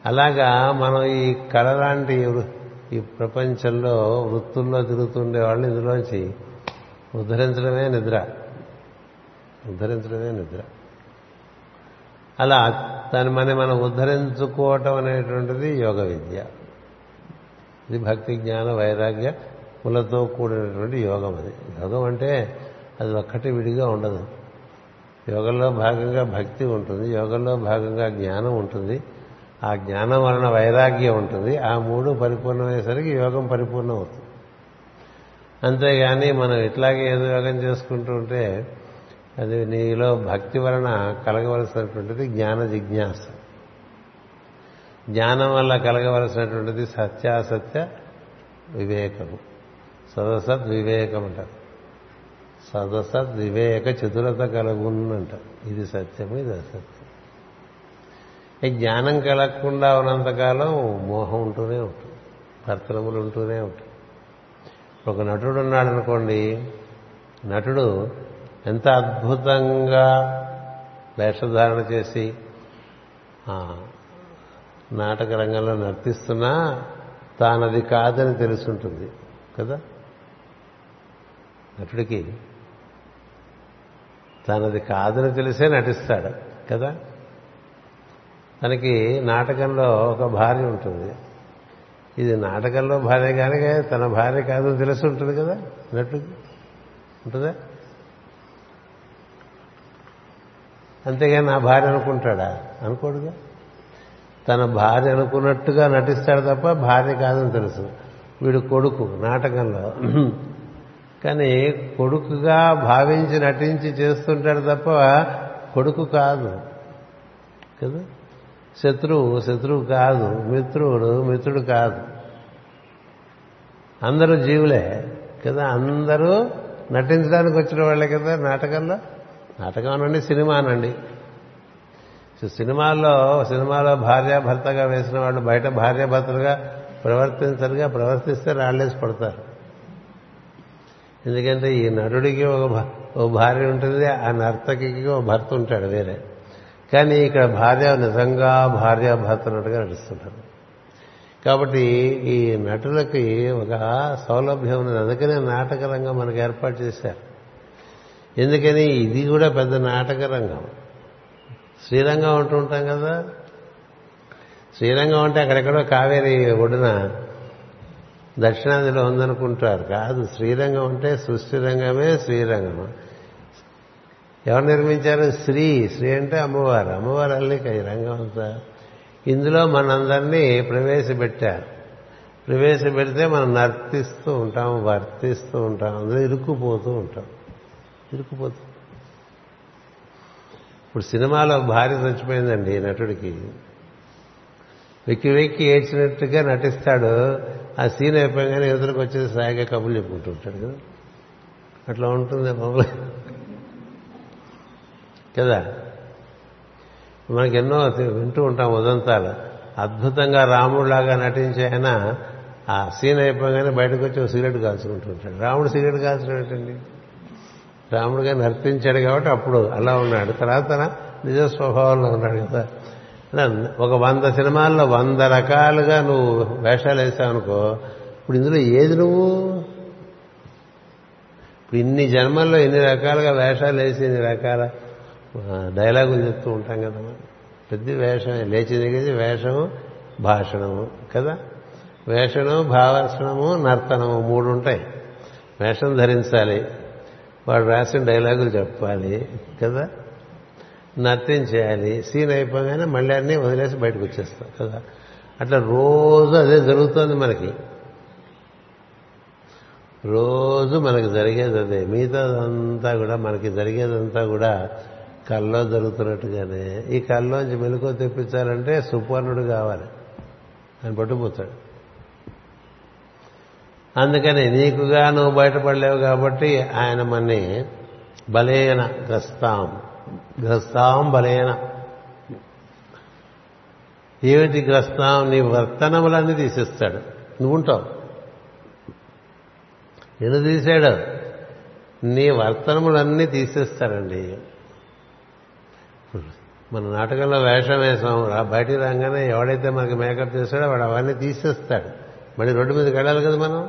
అలాగా మనం ఈ కళ లాంటి ఈ ప్రపంచంలో వృత్తుల్లో తిరుగుతుండే వాళ్ళని ఇందులోంచి ఉద్ధరించడమే నిద్ర. ఉద్ధరించడమే నిద్ర. అలా దాన్ని మనం మనం ఉద్ధరించుకోవటం అనేటువంటిది యోగ విద్య. ఇది భక్తి జ్ఞాన వైరాగ్య ములతో కూడినటువంటి యోగం అది. యోగం అంటే అది ఒక్కటి విడిగా ఉండదు. యోగంలో భాగంగా భక్తి ఉంటుంది యోగంలో భాగంగా జ్ఞానం ఉంటుంది. ఆ జ్ఞానం వలన వైరాగ్యం ఉంటుంది. ఆ మూడు పరిపూర్ణమయ్యేసరికి యోగం పరిపూర్ణం అవుతుంది అంతేగాని మనం ఇట్లాగే ఏదో యోగం చేసుకుంటూ ఉంటే అది నీలో భక్తి వలన కలగవలసినటువంటిది జ్ఞాన జిజ్ఞాస. జ్ఞానం వల్ల కలగవలసినటువంటిది సత్యాసత్య వివేకము. సదసద్ వివేకం అంటారు. సదసద్ వివేక చతురత కలుగునంట ఇది సత్యము ఇది అసత్యం. ఈ జ్ఞానం కలగకుండా ఉన్నంతకాలం మోహం ఉంటూనే ఉంటుంది. భర్తనములు ఉంటూనే ఉంటాయి. ఒక నటుడు ఉన్నాడు అనుకోండి నటుడు ఎంత అద్భుతంగా వేషధారణ చేసి నాటక రంగంలో నర్తిస్తున్నా తానది కాదని తెలుసుంటుంది కదా. నటుడికి తనది కాదని తెలిసే నటిస్తాడు కదా? తనకి నాటకంలో ఒక భార్య ఉంటుంది. ఇది నాటకంలో భార్య కానీ తన భార్య కాదని తెలిసి ఉంటుంది కదా? నటు ఉంటుందా? అంతేగాని నా భార్య అనుకుంటాడా? అనుకోడుగా. తన భార్య అనుకున్నట్టుగా నటిస్తాడు తప్ప భార్య కాదని తెలుసు. వీడు కొడుకు నాటకంలో. కానీ కొడుకుగా భావించి నటించి చేస్తుంటాడు తప్ప కొడుకు కాదు. కదా? శత్రువు శత్రువు కాదు మిత్రుడు మిత్రుడు కాదు. అందరూ జీవులే కదా? అందరూ నటించడానికి వచ్చిన వాళ్ళే కదా నాటకంలో? నాటకం అనండి సినిమా అనండి. సినిమాల్లో సినిమాలో భార్యాభర్తగా వేసిన వాళ్ళు బయట భార్యాభర్తలుగా ప్రవర్తించరుగా ప్రవర్తిస్తే రాళ్ళేసి పడతారు. ఎందుకంటే ఈ నటుడికి ఒక ఓ భార్య ఉంటుంది ఆ నర్తకికి ఓ భర్త ఉంటాడు వేరే. కానీ ఇక్కడ భార్య నిజంగా భార్య భర్తనట్టుగా నడుస్తుంటారు కాబట్టి ఈ నటులకి ఒక సౌలభ్యం ఉన్నది. అందుకనే నాటక రంగం మనకు ఏర్పాటు చేశారు. ఎందుకని ఇది కూడా పెద్ద నాటక రంగం. శ్రీరంగం అంటూ ఉంటాం కదా. శ్రీరంగం అంటే అక్కడెక్కడో కావేరి ఒడ్డున దక్షిణాదిలో ఉందనుకుంటారు. కాదు శ్రీరంగం అంటే సృష్టి రంగమే శ్రీరంగం ఎవరు నిర్మించారు? శ్రీ. శ్రీ అంటే అమ్మవారు. అమ్మవారు అల్లిక ఈ రంగం అంతా. ఇందులో మనందరినీ ప్రవేశపెట్టారు. ప్రవేశపెడితే మనం నర్తిస్తూ ఉంటాం వర్తిస్తూ ఉంటాం అందులో ఇరుక్కుపోతూ ఉంటాం. ఇరుక్కుపోతూ. ఇప్పుడు సినిమాలో భార్య చచ్చిపోయిందండి నటుడికి. వెక్కి వెక్కి ఏడ్చినట్టుగా నటిస్తాడు. ఆ సీన్ అయిపోయాగానే ఎదురుకు వచ్చేసి సాయిగా కబుర్లు చెప్పుకుంటూ ఉంటాడు కదా. అట్లా ఉంటుంది బాబు కదా? మనకెన్నో వింటూ ఉంటాం ఉదంతాలు. అద్భుతంగా రాముడిలాగా నటించే ఆయన ఆ సీన్ అయిపోగానే బయటకు వచ్చి ఒక సిగరెట్ కాల్చుకుంటూ ఉంటాడు రాముడు సిగరెట్ కాల్చడం ఏంటండి రాముడుగా నర్తించాడు కాబట్టి అప్పుడు అలా ఉన్నాడు. తర్వాత తన నిజ స్వభావంలో ఉన్నాడు కదా. ఒక వంద సినిమాల్లో వంద రకాలుగా నువ్వు వేషాలు వేసావనుకో ఇప్పుడు ఇందులో ఏది నువ్వు? ఇప్పుడు ఇన్ని జన్మల్లో ఇన్ని రకాలుగా వేషాలు వేసి ఇన్ని రకాల డైలాగులు చెప్తూ ఉంటాం కదా ప్రతి వేషం లేచి దిగేది వేషము భాషణము కదా? వేషణం భాషణము నర్తనము మూడు ఉంటాయి. వేషం ధరించాలి వాడు రాసిన డైలాగులు చెప్పాలి కదా? నర్తించేయాలి సీన్ అయిపోగానే మళ్ళీ అన్నీ వదిలేసి బయటకు వచ్చేస్తాం కదా. అట్లా రోజు అదే జరుగుతుంది మనకి. రోజు మనకి జరిగేది అదే. మిగతాదంతా కూడా మనకి జరిగేదంతా కూడా కల్లో జరుగుతున్నట్టుగానే. ఈ కల్లోంచి మెలకు తెప్పించాలంటే సుపర్ణుడు కావాలి. అని పట్టుకుపోతాడు. అందుకని నీకుగా నువ్వు బయటపడలేవు కాబట్టి ఆయన మన్ని బలేన గస్తాం గ్రస్తాం బలేన. ఏమిటి గ్రస్తాం? నీ వర్తనములన్నీ తీసేస్తాడు. నువ్వుంటావు. ఎందు తీశాడు తీసాడు నీ వర్తనములన్నీ తీసేస్తాడండి. మన నాటకంలో వేషం వేసాం. రా- బయటికి రాగానే ఎవడైతే మనకి మేకప్ చేస్తాడో వాడు అవన్నీ తీసేస్తాడు. మళ్ళీ రోడ్డు మీదకి వెళ్ళాలి కదా మనం?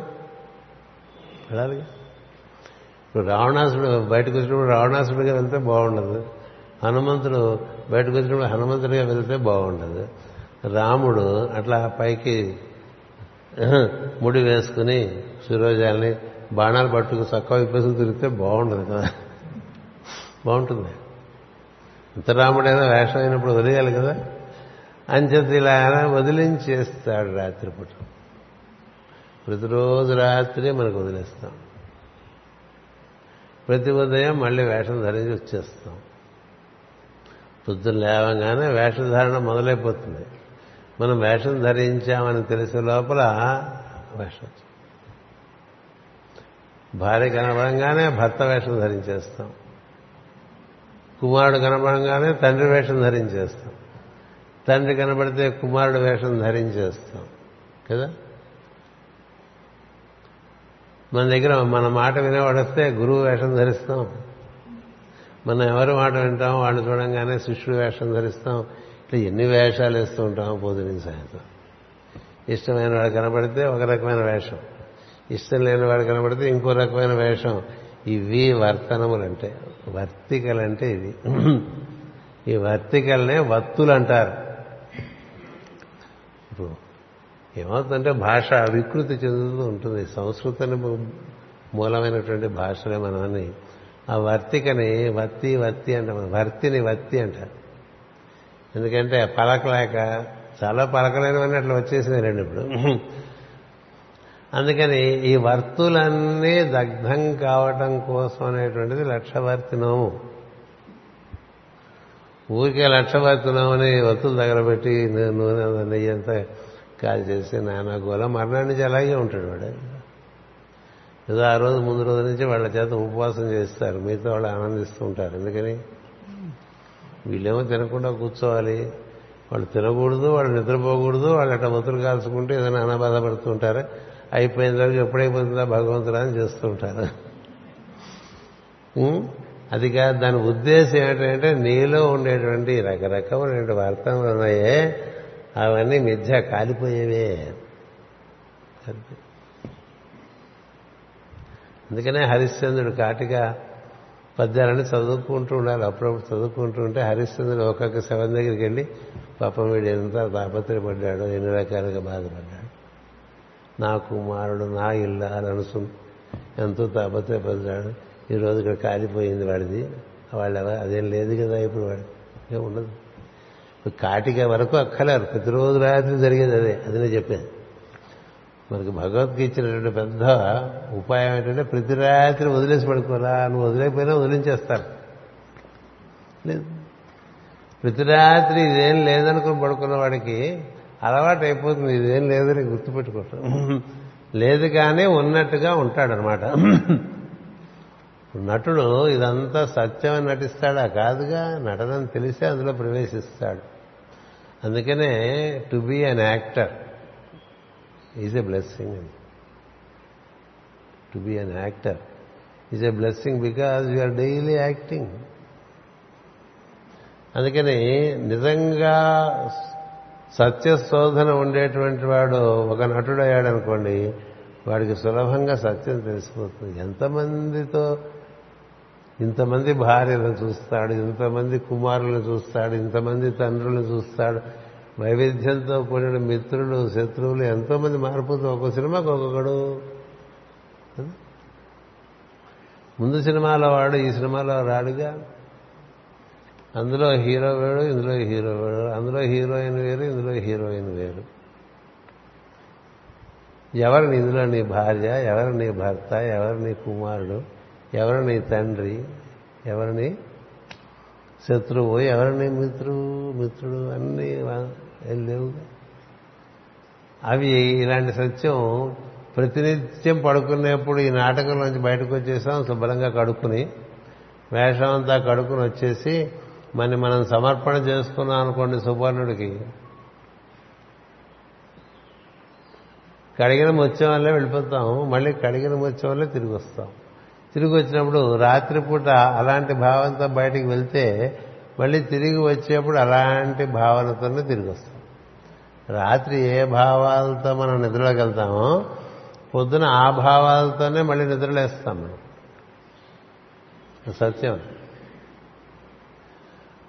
వెళ్ళాలి ఇప్పుడు రావణాసుడు బయటకు వచ్చినప్పుడు రావణాసుడిగా వెళ్తే బాగుండదు. హనుమంతుడు బయటకు వచ్చినప్పుడు హనుమంతుడిగా వెళ్తే బాగుండదు. రాముడు అట్లా పైకి ముడి వేసుకుని సురోజాల్ని బాణాలు పట్టుకు చక్క విప్పేసుకు తిరిగితే బాగుండదు కదా. బాగుంటుంది. ఇంత రాముడైనా వేషం అయినప్పుడు వదిలేయాలి కదా. అంచేత ఇలా ఆయన వదిలించేస్తాడు రాత్రిపూట. ప్రతిరోజు రాత్రి మనకు వదిలేస్తాం. ప్రతి ఉదయం మళ్ళీ వేషం ధరించి వచ్చేస్తాం. పొద్దున్న లేవగానే వేషధారణ మొదలైపోతుంది. మనం వేషం ధరించామని తెలిసే లోపల వేషం. భార్య కనబడంగానే భర్త వేషం ధరించేస్తాం. కుమారుడు కనబడంగానే తండ్రి వేషం ధరించేస్తాం. తండ్రి కనబడితే కుమారుడు వేషం ధరించేస్తాం. కదా? మన దగ్గర మన మాట వినేవాడు వస్తే గురువు వేషం ధరిస్తాం. మనం ఎవరి మాట వింటాం వాడిని చూడంగానే శిష్యుడు వేషం ధరిస్తాం. ఇట్లా ఎన్ని వేషాలు వేస్తూ ఉంటాం పొద్దున సాయంత్రం. ఇష్టమైన వాడు కనబడితే ఒక రకమైన వేషం. ఇష్టం లేని వాడు కనబడితే ఇంకో రకమైన వేషం. ఇవి వర్తనములంటే వర్తికలంటే ఇది. ఈ వర్తికల్నే వత్తులు అంటారు ఇప్పుడు ఏమవుతుందంటే భాష వికృతి చెందుతూ ఉంటుంది. సంస్కృతాన్ని మూలమైనటువంటి భాషలే మనమని. ఆ వర్తికని వత్తి వత్తి అంటాం వర్తిని వత్తి అంటారు ఎందుకంటే పలకలేక చాలా పలకలేనివన్నీ అట్లా వచ్చేసినాయి రండి ఇప్పుడు. అందుకని ఈ వర్తులన్నీ దగ్ధం కావటం కోసం అనేటువంటిది లక్షవర్తి నోము. ఊరికే లక్షవర్తినమని వత్తులు తగలబెట్టి నూనె నెయ్యి అంతా కాల్ చేసి నానా గోల. మరణాన్ని నుంచి అలాగే ఉంటాడు వాడు. ఏదో ఆ రోజు ముందు రోజు నుంచి వాళ్ళ చేత ఉపవాసం చేస్తారు. మిగతా వాళ్ళు ఆనందిస్తూ ఉంటారు. ఎందుకని? వీళ్ళేమో తినకుండా కూర్చోవాలి. వాళ్ళు తినకూడదు వాళ్ళు నిద్రపోకూడదు వాళ్ళు అట్లా ఒత్తులు కాల్చుకుంటే ఏదైనా అనాబాధపడుతూ ఉంటారు. అయిపోయిన తర్వాత ఎప్పుడైపోతుందా? భగవంతుడా అని చేస్తూ ఉంటారు. అది కాదు. దాని ఉద్దేశం ఏంటంటే నీలో ఉండేటువంటి రకరకమైన వార్తలు ఉన్నాయే. అవన్నీ మిథ్య కాలిపోయేవే. అందుకనే హరిశ్చంద్రుడు కాటిగా పద్యాలని చదువుకుంటూ ఉండాలి. అప్పుడప్పుడు చదువుకుంటూ ఉంటే హరిశ్చంద్రుడు ఒక్కొక్క శవం దగ్గరికి వెళ్ళి పాపం వీడు ఎంత తాపత్రయపడ్డాడు ఎన్ని రకాలుగా బాధపడ్డాడు. నా కుమారుడు నా ఇల్లాలు అనుసు ఎంతో తాపత్రయపడ్డాడు. ఈ రోజు ఇక్కడ కాలిపోయింది వాడిది. వాళ్ళు అదేం లేదు కదా ఇప్పుడు వాడు. ఏం ఉండదు. కాటిక వరకు అక్కలేరు ప్రతిరోజు రాత్రి జరిగేది అదే. అది నేను చెప్పాను. మనకి భగవద్గీత ఇచ్చినటువంటి పెద్ద ఉపాయం ఏంటంటే ప్రతి రాత్రి వదిలేసి పడుకోరా. నువ్వు వదిలేకపోయినా వదిలించేస్తారు. లేదు. ప్రతి రాత్రి ఇదేం లేదనుకుని పడుకున్న వాడికి అలవాటు అయిపోతుంది. ఇదేం లేదని గుర్తుపెట్టుకుంటాడు లేదు కానీ ఉన్నట్టుగా ఉంటాడనమాట. నటుడు ఇదంతా సత్యమని నటిస్తాడా? కాదుగా. నటనని తెలిసే అందులో ప్రవేశిస్తాడు. అందుకనే to be an actor is a blessing to be an actor is a blessing because you're daily acting అందుకని నిజంగా సత్య శోధన ఉండేటువంటి వాడు ఒక నటుడు అయ్యాడనుకోండి వాడికి సులభంగా సత్యం తెలిసిపోతుంది. ఎంతమందితో ఇంతమంది భార్యను చూస్తాడు ఇంతమంది కుమారులను చూస్తాడు ఇంతమంది తండ్రులను చూస్తాడు. వైవిధ్యంతో కూడిన మిత్రులు శత్రువులు ఎంతోమంది మారిపోతూ ఒక సినిమాకి ఒక్కొక్కడు. ముందు సినిమాలో వాడు ఈ సినిమాలో రాడుగా? అందులో హీరో వేడు ఇందులో హీరో వేడు అందులో హీరోయిన్ వేరు ఇందులో హీరోయిన్ వేరు. ఎవరు ఇందులో నీ భార్య ఎవరు నీ భర్త ఎవరు నీ కుమారుడు? ఎవరు నీ తండ్రి ఎవరిని శత్రువు ఎవరిని మిత్రుడు మిత్రుడు అన్నీ లేవు. అవి ఇలాంటి సత్యం ప్రతినిత్యం పడుకునేప్పుడు ఈ నాటకం నుంచి బయటకు వచ్చేసాం శుభ్రంగా కడుక్కుని వేషం అంతా కడుక్కుని వచ్చేసి మన మనం సమర్పణ చేసుకున్నాం అనుకోండి సువర్ణుడికి. కడిగిన ముత్యం వల్లే వెళ్ళిపోతాం మళ్ళీ కడిగిన ముత్యం వల్లే తిరిగి వస్తాం. తిరిగి వచ్చినప్పుడు రాత్రిపూట అలాంటి భావంతో బయటికి వెళ్తే మళ్ళీ తిరిగి వచ్చేప్పుడు అలాంటి భావనతోనే తిరిగి వస్తాం రాత్రి ఏ భావాలతో మనం నిద్రలోకి వెళ్తామో పొద్దున ఆ భావాలతోనే మళ్ళీ నిద్రలేస్తాం మనం. సత్యం.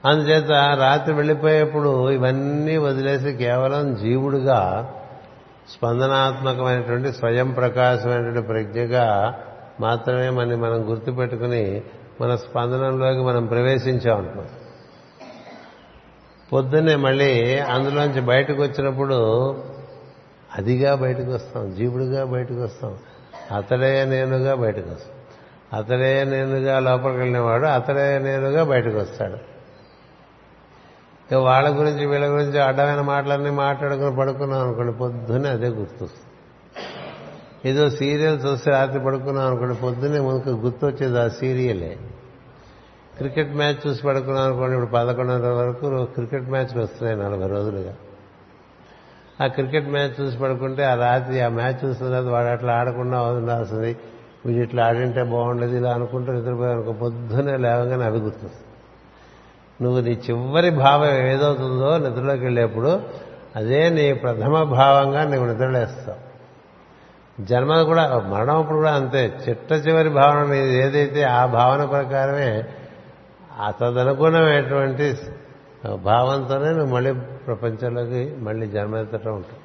అందుచేత రాత్రి వెళ్ళిపోయేప్పుడు ఇవన్నీ వదిలేసి కేవలం జీవుడుగా స్పందనాత్మకమైనటువంటి స్వయం ప్రకాశమైనటువంటి ప్రజ్ఞగా మాత్రమే మనని మనం గుర్తుపెట్టుకుని మన స్పందనంలోకి మనం ప్రవేశించామనుకో. పొద్దున్నే మళ్ళీ అందులోంచి బయటకు వచ్చినప్పుడు అదిగా బయటకు వస్తాం జీవుడుగా బయటకు వస్తాం అతడే నేనుగా బయటకు వస్తాం అతడే నేనుగా లోపలికి వెళ్ళినవాడు అతడే నేనుగా బయటకు వస్తాడు ఇక వాళ్ళ గురించి వీళ్ళ గురించి అడ్డమైన మాటలన్నీ మాట్లాడుకుని పడుకున్నాం అనుకోండి పొద్దున్నే అదే గుర్తొస్తుంది. ఏదో సీరియల్ చూస్తే రాత్రి పడుకున్నాం అనుకోండి పొద్దున్నే మనకు గుర్తొచ్చేది ఆ సీరియలే. క్రికెట్ మ్యాచ్ చూసి పడుకున్నాం అనుకోండి ఇప్పుడు పదకొండున్నర వరకు క్రికెట్ మ్యాచ్లు వస్తున్నాయి నలభై రోజులుగా. ఆ క్రికెట్ మ్యాచ్ చూసి పడుకుంటే ఆ రాత్రి ఆ మ్యాచ్ చూసిన తర్వాత వాడు అట్లా ఆడకుండా ఉండాల్సింది. వీడు ఇట్లా ఆడింటే బాగుండేది ఇలా అనుకుంటూ నిద్రపోయాను అనుకో పొద్దునే లేవగానే అవి గుర్తొస్తుంది నువ్వు నీ చివరి భావం ఏదవుతుందో నిద్రలోకి వెళ్ళేప్పుడు అదే నీ ప్రథమ భావంగా నువ్వు నిద్రలేస్తావు. జన్మ కూడా మరణం అప్పుడు కూడా అంతే. చిట్ట చివరి భావన ఏదైతే ఆ భావన ప్రకారమే ఆ తదనుగుణమైనటువంటి భావంతోనే నువ్వు మళ్ళీ ప్రపంచంలోకి మళ్ళీ జన్మెత్తటం ఉంటుంది.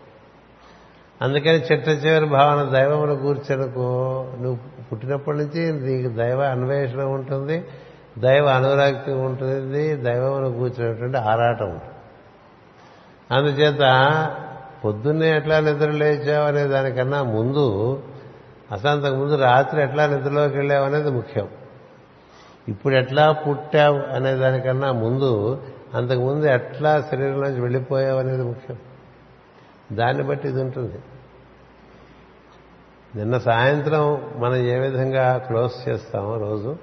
అందుకని చిట్ట చివరి భావన దైవమును కూర్చనుకో నువ్వు పుట్టినప్పటి నుంచి నీకు దైవ అన్వేషణ ఉంటుంది దైవ అనురాక్తి ఉంటుంది దైవమును కూర్చున్నటువంటి ఆరాటం ఉంటుంది. అందుచేత పొద్దున్నే ఎట్లా నిద్ర లేచావు అనే దానికన్నా ముందు అసలు అంతకు ముందు రాత్రి ఎట్లా నిద్రలోకి వెళ్ళావు అనేది ముఖ్యం. ఇప్పుడు ఎట్లా పుట్టావు అనే దానికన్నా ముందు అంతకుముందు ఎట్లా శరీరంలోంచి వెళ్ళిపోయావు అనేది ముఖ్యం. దాన్ని బట్టి ఇది ఉంటుంది. నిన్న సాయంత్రం మనం ఏ విధంగా క్లోజ్ చేస్తామో రోజు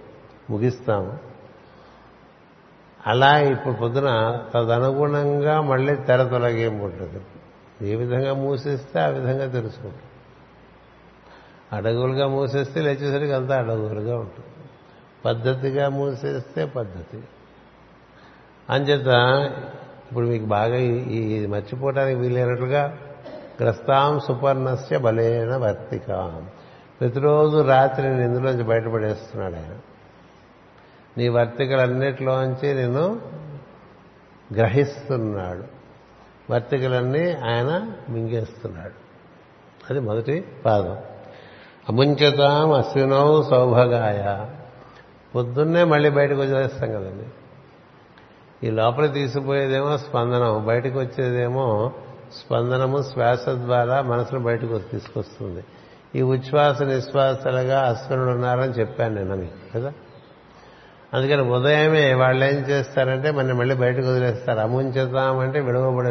ముగిస్తాము. అలా ఇప్పుడు పొద్దున తదనుగుణంగా మళ్ళీ తెర తొలగింపు ఉంటుంది. ఏ విధంగా మూసేస్తే ఆ విధంగా తెలుసుకుంటాం. అడగులుగా మూసేస్తే లేచేసరికి అంతా అడగులుగా ఉంటుంది. పద్ధతిగా మూసేస్తే పద్ధతి. అంచేత ఇప్పుడు మీకు బాగా ఈ మర్చిపోవటానికి వీలైనట్లుగా గ్రస్తాం సుపర్ణస్య బలేన వర్తిక. ప్రతిరోజు రాత్రి నేను ఇందులోంచి బయటపడేస్తున్నాడు ఆయన? నీ వర్తికలన్నిటిలోంచి నేను గ్రహిస్తున్నాడు. వర్తికలన్నీ ఆయన మింగేస్తున్నాడు. అది మొదటి పాదం. అముంచతాం అశ్వినో సౌభగాయ. పొద్దున్నే మళ్ళీ బయటకు వచ్చేస్తాం కదండి. ఈ లోపల తీసిపోయేదేమో స్పందనం బయటకు వచ్చేదేమో స్పందనము శ్వాస ద్వారా మనసును బయటకు తీసుకొస్తుంది. ఈ ఉచ్ఛ్వాస నిశ్వాసలుగా అశ్వనుడు ఉన్నారని చెప్పాను నేను మీకు కదా? అందుకని ఉదయమే వాళ్ళు ఏం చేస్తారంటే మన మళ్ళీ బయటకు వదిలేస్తారు. అముంచతాం అంటే విడవబడి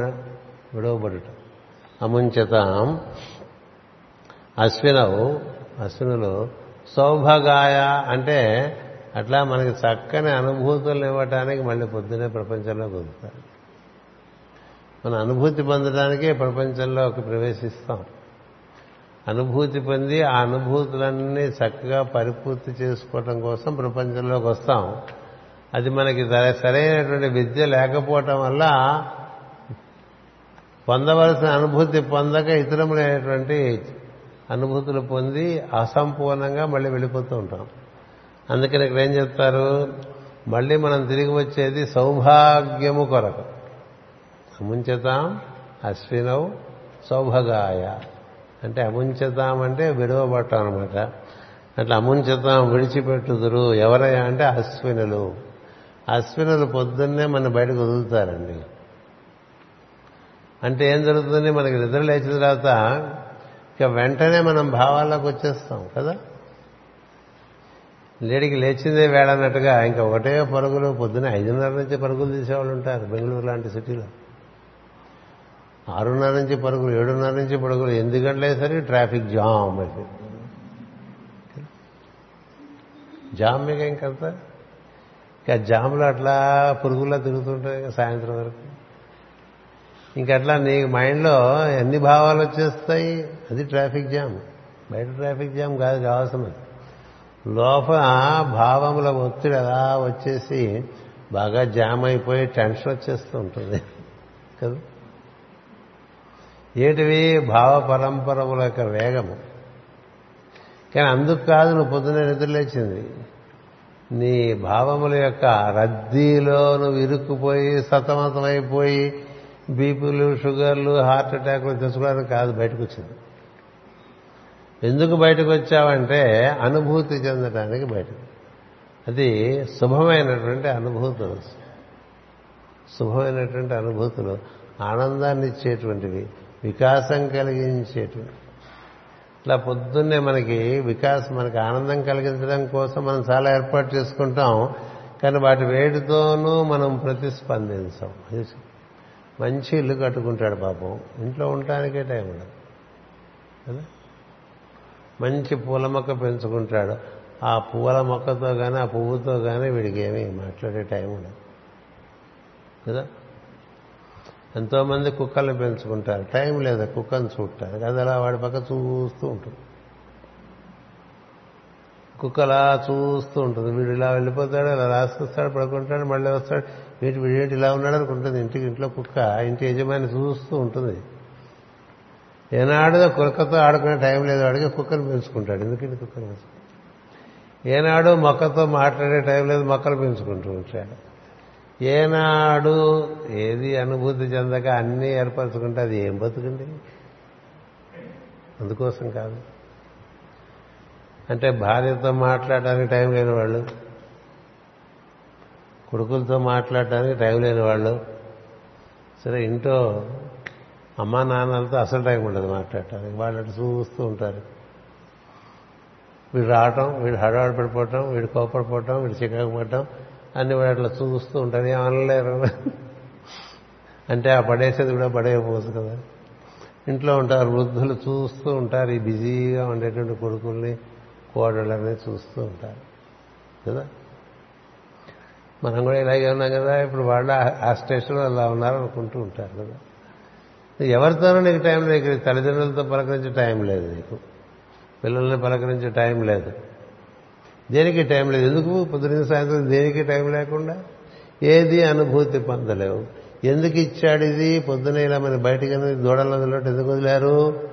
విడవబడుట. అముంచతాం. అశ్వినవు అశ్వినులు సౌభగాయ అంటే అట్లా మనకి చక్కని అనుభూతులు ఇవ్వటానికి మళ్ళీ పొద్దునే ప్రపంచంలో పొందుతారు మన అనుభూతి పొందడానికే ప్రపంచంలోకి ప్రవేశిస్తాం. అనుభూతి పొంది ఆ అనుభూతులన్నీ చక్కగా పరిపూర్తి చేసుకోవటం కోసం ప్రపంచంలోకి వస్తాం. అది మనకి సరైనటువంటి విద్య లేకపోవటం వల్ల పొందవలసిన అనుభూతి పొందక ఇతరములైనటువంటి అనుభూతులు పొంది అసంపూర్ణంగా మళ్ళీ వెళ్ళిపోతూ ఉంటాం. అందుకని ఇక్కడ ఏం చెప్తారు? మళ్ళీ మనం తిరిగి వచ్చేది సౌభాగ్యము కొరకు. అముంచతాం అశ్వినవ్ సౌభగాయ. అంటే అముంచతాం అంటే విడవబట్టం అనమాట అట్లా అముంచతాం విడిచిపెట్టుదురు ఎవరయ్యా అంటే అశ్వినులు. అశ్వినులు పొద్దున్నే మన బయటకు వదులుతారండి. అంటే ఏం జరుగుతుంది? మనకి నిద్ర లేచిన తర్వాత ఇక వెంటనే మనం భావాల్లోకి వచ్చేస్తాం కదా? లేడికి లేచిందే వేడన్నట్టుగా ఇంకా ఒకటే పరుగులు పొద్దున్న ఐదున్నర నుంచి పరుగులు తీసేవాళ్ళు ఉంటారు బెంగళూరు లాంటి సిటీలో. ఆరున్నర నుంచి పరుగులు ఏడున్నర నుంచి పరుగులు ఎనిమిది గంటలు అయ్యేసరికి ట్రాఫిక్ జామ్ అయిపోయింది జామ్ మీకు ఇంకంతా ఇంకా జామ్లో అట్లా పురుగుల్లో తిరుగుతుంటాయి సాయంత్రం వరకు. ఇంకట్లా నీ మైండ్లో ఎన్ని భావాలు వచ్చేస్తాయి? అది ట్రాఫిక్ జామ్. బయట ట్రాఫిక్ జామ్ కాదు కావాల్సినది. లోపల భావముల ఒత్తిడి అలా వచ్చేసి బాగా జామ్ అయిపోయి టెన్షన్ వచ్చేస్తూ ఉంటుంది. కదా? ఏటివి భావ పరంపరముల యొక్క వేగము. కానీ అందుకు కాదు నువ్వు పొద్దున్న నిద్రలేచింది. నీ భావముల యొక్క రద్దీలో నువ్వు ఇరుక్కుపోయి సతమతమైపోయి బీపీలు షుగర్లు హార్ట్ అటాక్లు తెచ్చుకోవడానికి కాదు బయటకు వచ్చింది ఎందుకు బయటకు వచ్చావంటే అనుభూతి చెందడానికి బయటకు. అది శుభమైనటువంటి అనుభూతులు. శుభమైనటువంటి అనుభూతులు ఆనందాన్ని ఇచ్చేటువంటివి వికాసం కలిగించేటువంటి ఇట్లా పొద్దున్నే మనకి వికాసం మనకి ఆనందం కలిగించడం కోసం మనం చాలా ఏర్పాటు చేసుకుంటాం. కానీ వాటి వేడితోనూ మనం ప్రతిస్పందించాం. మంచి ఇల్లు కట్టుకుంటాడు పాపం. ఇంట్లో ఉండటానికే టైం ఉండదు. కదా? మంచి పూల మొక్క పెంచుకుంటాడు. ఆ పూల మొక్కతో కానీ ఆ పువ్వుతో కానీ వీడికి ఏమీ మాట్లాడే టైం ఉండదు. కదా? ఎంతోమంది కుక్కల్ని పెంచుకుంటారు. టైం లేదు కుక్కను చూడటానికి. అది అలా వాడి పక్క చూస్తూ ఉంటుంది. కుక్క అలా చూస్తూ ఉంటుంది. వీడు ఇలా వెళ్ళిపోతాడు అలా రాసుకొస్తాడు పడుకుంటాడు మళ్ళీ వస్తాడు. వీటి వీడేంటి ఇలా ఉన్నాడు అనుకుంటుంది. ఇంటికి ఇంట్లో కుక్క ఇంటి యజమాని చూస్తూ ఉంటుంది. ఏనాడు కుక్కతో ఆడుకునే టైం లేదు. వాడికి కుక్కను పెంచుకుంటాడు. ఎందుకంటే కుక్కను పెంచుకుంటాడు? ఏనాడు మొక్కతో మాట్లాడే టైం లేదు మొక్కలు పెంచుకుంటూ ఉంటాడు. ఏనాడు ఏది అనుభూతి చెందక అన్నీ ఏర్పరచుకుంటే అది ఏం బతుకండి? అందుకోసం కాదు. అంటే భార్యతో మాట్లాడడానికి టైం లేని వాళ్ళు కొడుకులతో మాట్లాడటానికి టైం లేని వాళ్ళు సరే ఇంట్లో అమ్మా నాన్నలతో అసలు టైం ఉండదు మాట్లాడటానికి. వాళ్ళు అటు చూస్తూ ఉంటారు. వీడు రావటం వీడు హడవాడు పడిపోవటం వీడు కోపడిపోవటం వీడు చికాకు పడటం అన్ని వాడు అట్లా చూస్తూ ఉంటారు ఏమనలేరు అంటే ఆ పడేసేది కూడా పడేయకపోదు కదా. ఇంట్లో ఉంటారు వృద్ధులు చూస్తూ ఉంటారు. ఈ బిజీగా ఉండేటువంటి కొడుకుల్ని కోడళ్ళని చూస్తూ ఉంటారు కదా. మనం కూడా ఇలాగే ఉన్నాం కదా. ఇప్పుడు వాళ్ళు ఆ స్టేషన్లో అలా ఉన్నారు అనుకుంటూ ఉంటారు కదా. ఎవరితోనూ నీకు టైం లేదు. తల్లిదండ్రులతో పలకరించే టైం లేదు నీకు. పిల్లల్ని పలకరించే టైం లేదు. దేనికి టైం లేదు? ఎందుకు? పొద్దున సాయంత్రం దేనికి టైం లేకుండా? ఏది అనుభూతి పొందలేవు. ఎందుకు ఇచ్చాడు ఇది? పొద్దున ఇలా మరి బయటికి దూడలు వదిలినట్టు ఎందుకు వదిలారు?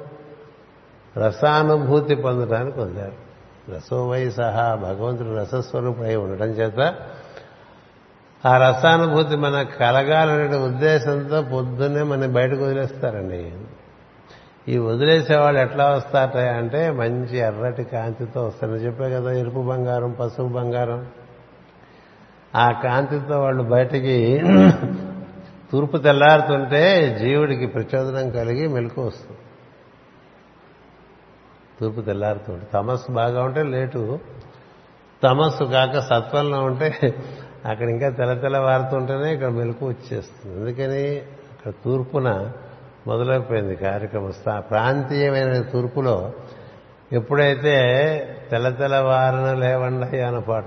రసానుభూతి పొందడానికి వదిలారు. రసోవై సహా భగవంతుడు రసస్వరూపై ఉండటం చేత ఆ రసానుభూతి మనకు కలగాలనే ఉద్దేశంతో పొద్దున్నే మన బయటకు వదిలేస్తారండి. ఈ వదిలేసేవాళ్ళు ఎట్లా వస్తారట అంటే మంచి ఎర్రటి కాంతితో వస్తారని చెప్పే కదా ఎరుపు బంగారం పసుపు బంగారం. ఆ కాంతితో వాళ్ళు బయటికి <clears throat> తూర్పు తెల్లారుతుంటే జీవుడికి ప్రచోదనం కలిగి మెలకు వస్తుంది. తూర్పు తెల్లారుతుంటే తమస్సు బాగా ఉంటే లేటు. తమస్సు కాక సత్వంలో ఉంటే అక్కడ ఇంకా తెల్ల తెల్ల వారుతుంటేనే ఇక్కడ మెలకు వచ్చేస్తుంది. అందుకని అక్కడ తూర్పున మొదలైపోయింది కార్యక్రమం స్థా- ప్రాంతీయమైన తూర్పులో ఎప్పుడైతే తెల్ల తెల్లవారున లేవండి అన్న పాట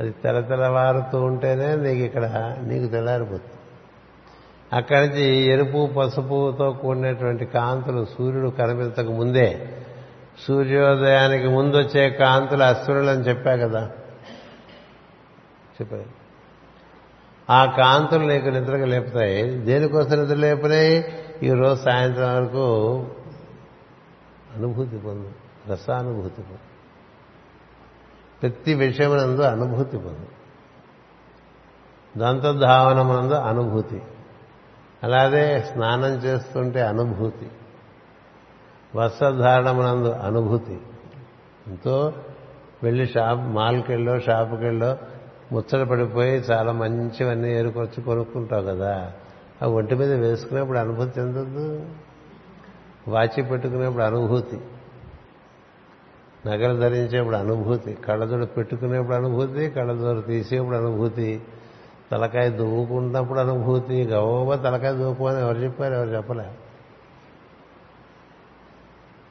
అది తెల్ల తెల్లవారుతూ ఉంటేనే నీకు ఇక్కడ నీకు తెల్లారిపోతుంది. అక్కడి నుంచి ఎరుపు పసుపుతో కూడినటువంటి కాంతులు సూర్యుడు కనిపించక ముందే సూర్యోదయానికి ముందు వచ్చే కాంతులు అసురులు అని చెప్పా కదా. చెప్పారు. ఆ కాంతులు నీకు నిద్రగా లేపుతాయి. దేనికోసం నిద్ర లేపినాయి ఈ రోజు సాయంత్రం వరకు అనుభూతి పొందు రసానుభూతి పొందు. ప్రతి విషయమునందు అనుభూతి పొందు. దంతధావనమునందు అనుభూతి. అలాగే స్నానం చేస్తుంటే అనుభూతి. వస్త్రధారణమునందు అనుభూతి. ఎంతో వెళ్ళి షాప్ మాల్కెళ్ళో షాపుకెళ్ళో ముచ్చట పడిపోయి చాలా మంచివన్నీ ఏరుకొచ్చి కొనుక్కుంటావు కదా. ఆ ఒంటి మీద వేసుకునేప్పుడు అనుభూతి చెందదు వాచి పెట్టుకునేప్పుడు అనుభూతి. నగలు ధరించేప్పుడు అనుభూతి. కళ్ళజోడు పెట్టుకునేప్పుడు అనుభూతి కళ్ళజోడు తీసేప్పుడు అనుభూతి. తలకాయ దువ్వుకున్నప్పుడు అనుభూతి. గవ్వ తలకాయ దువ్వుకోమని ఎవరు చెప్పారు? ఎవరు చెప్పలే?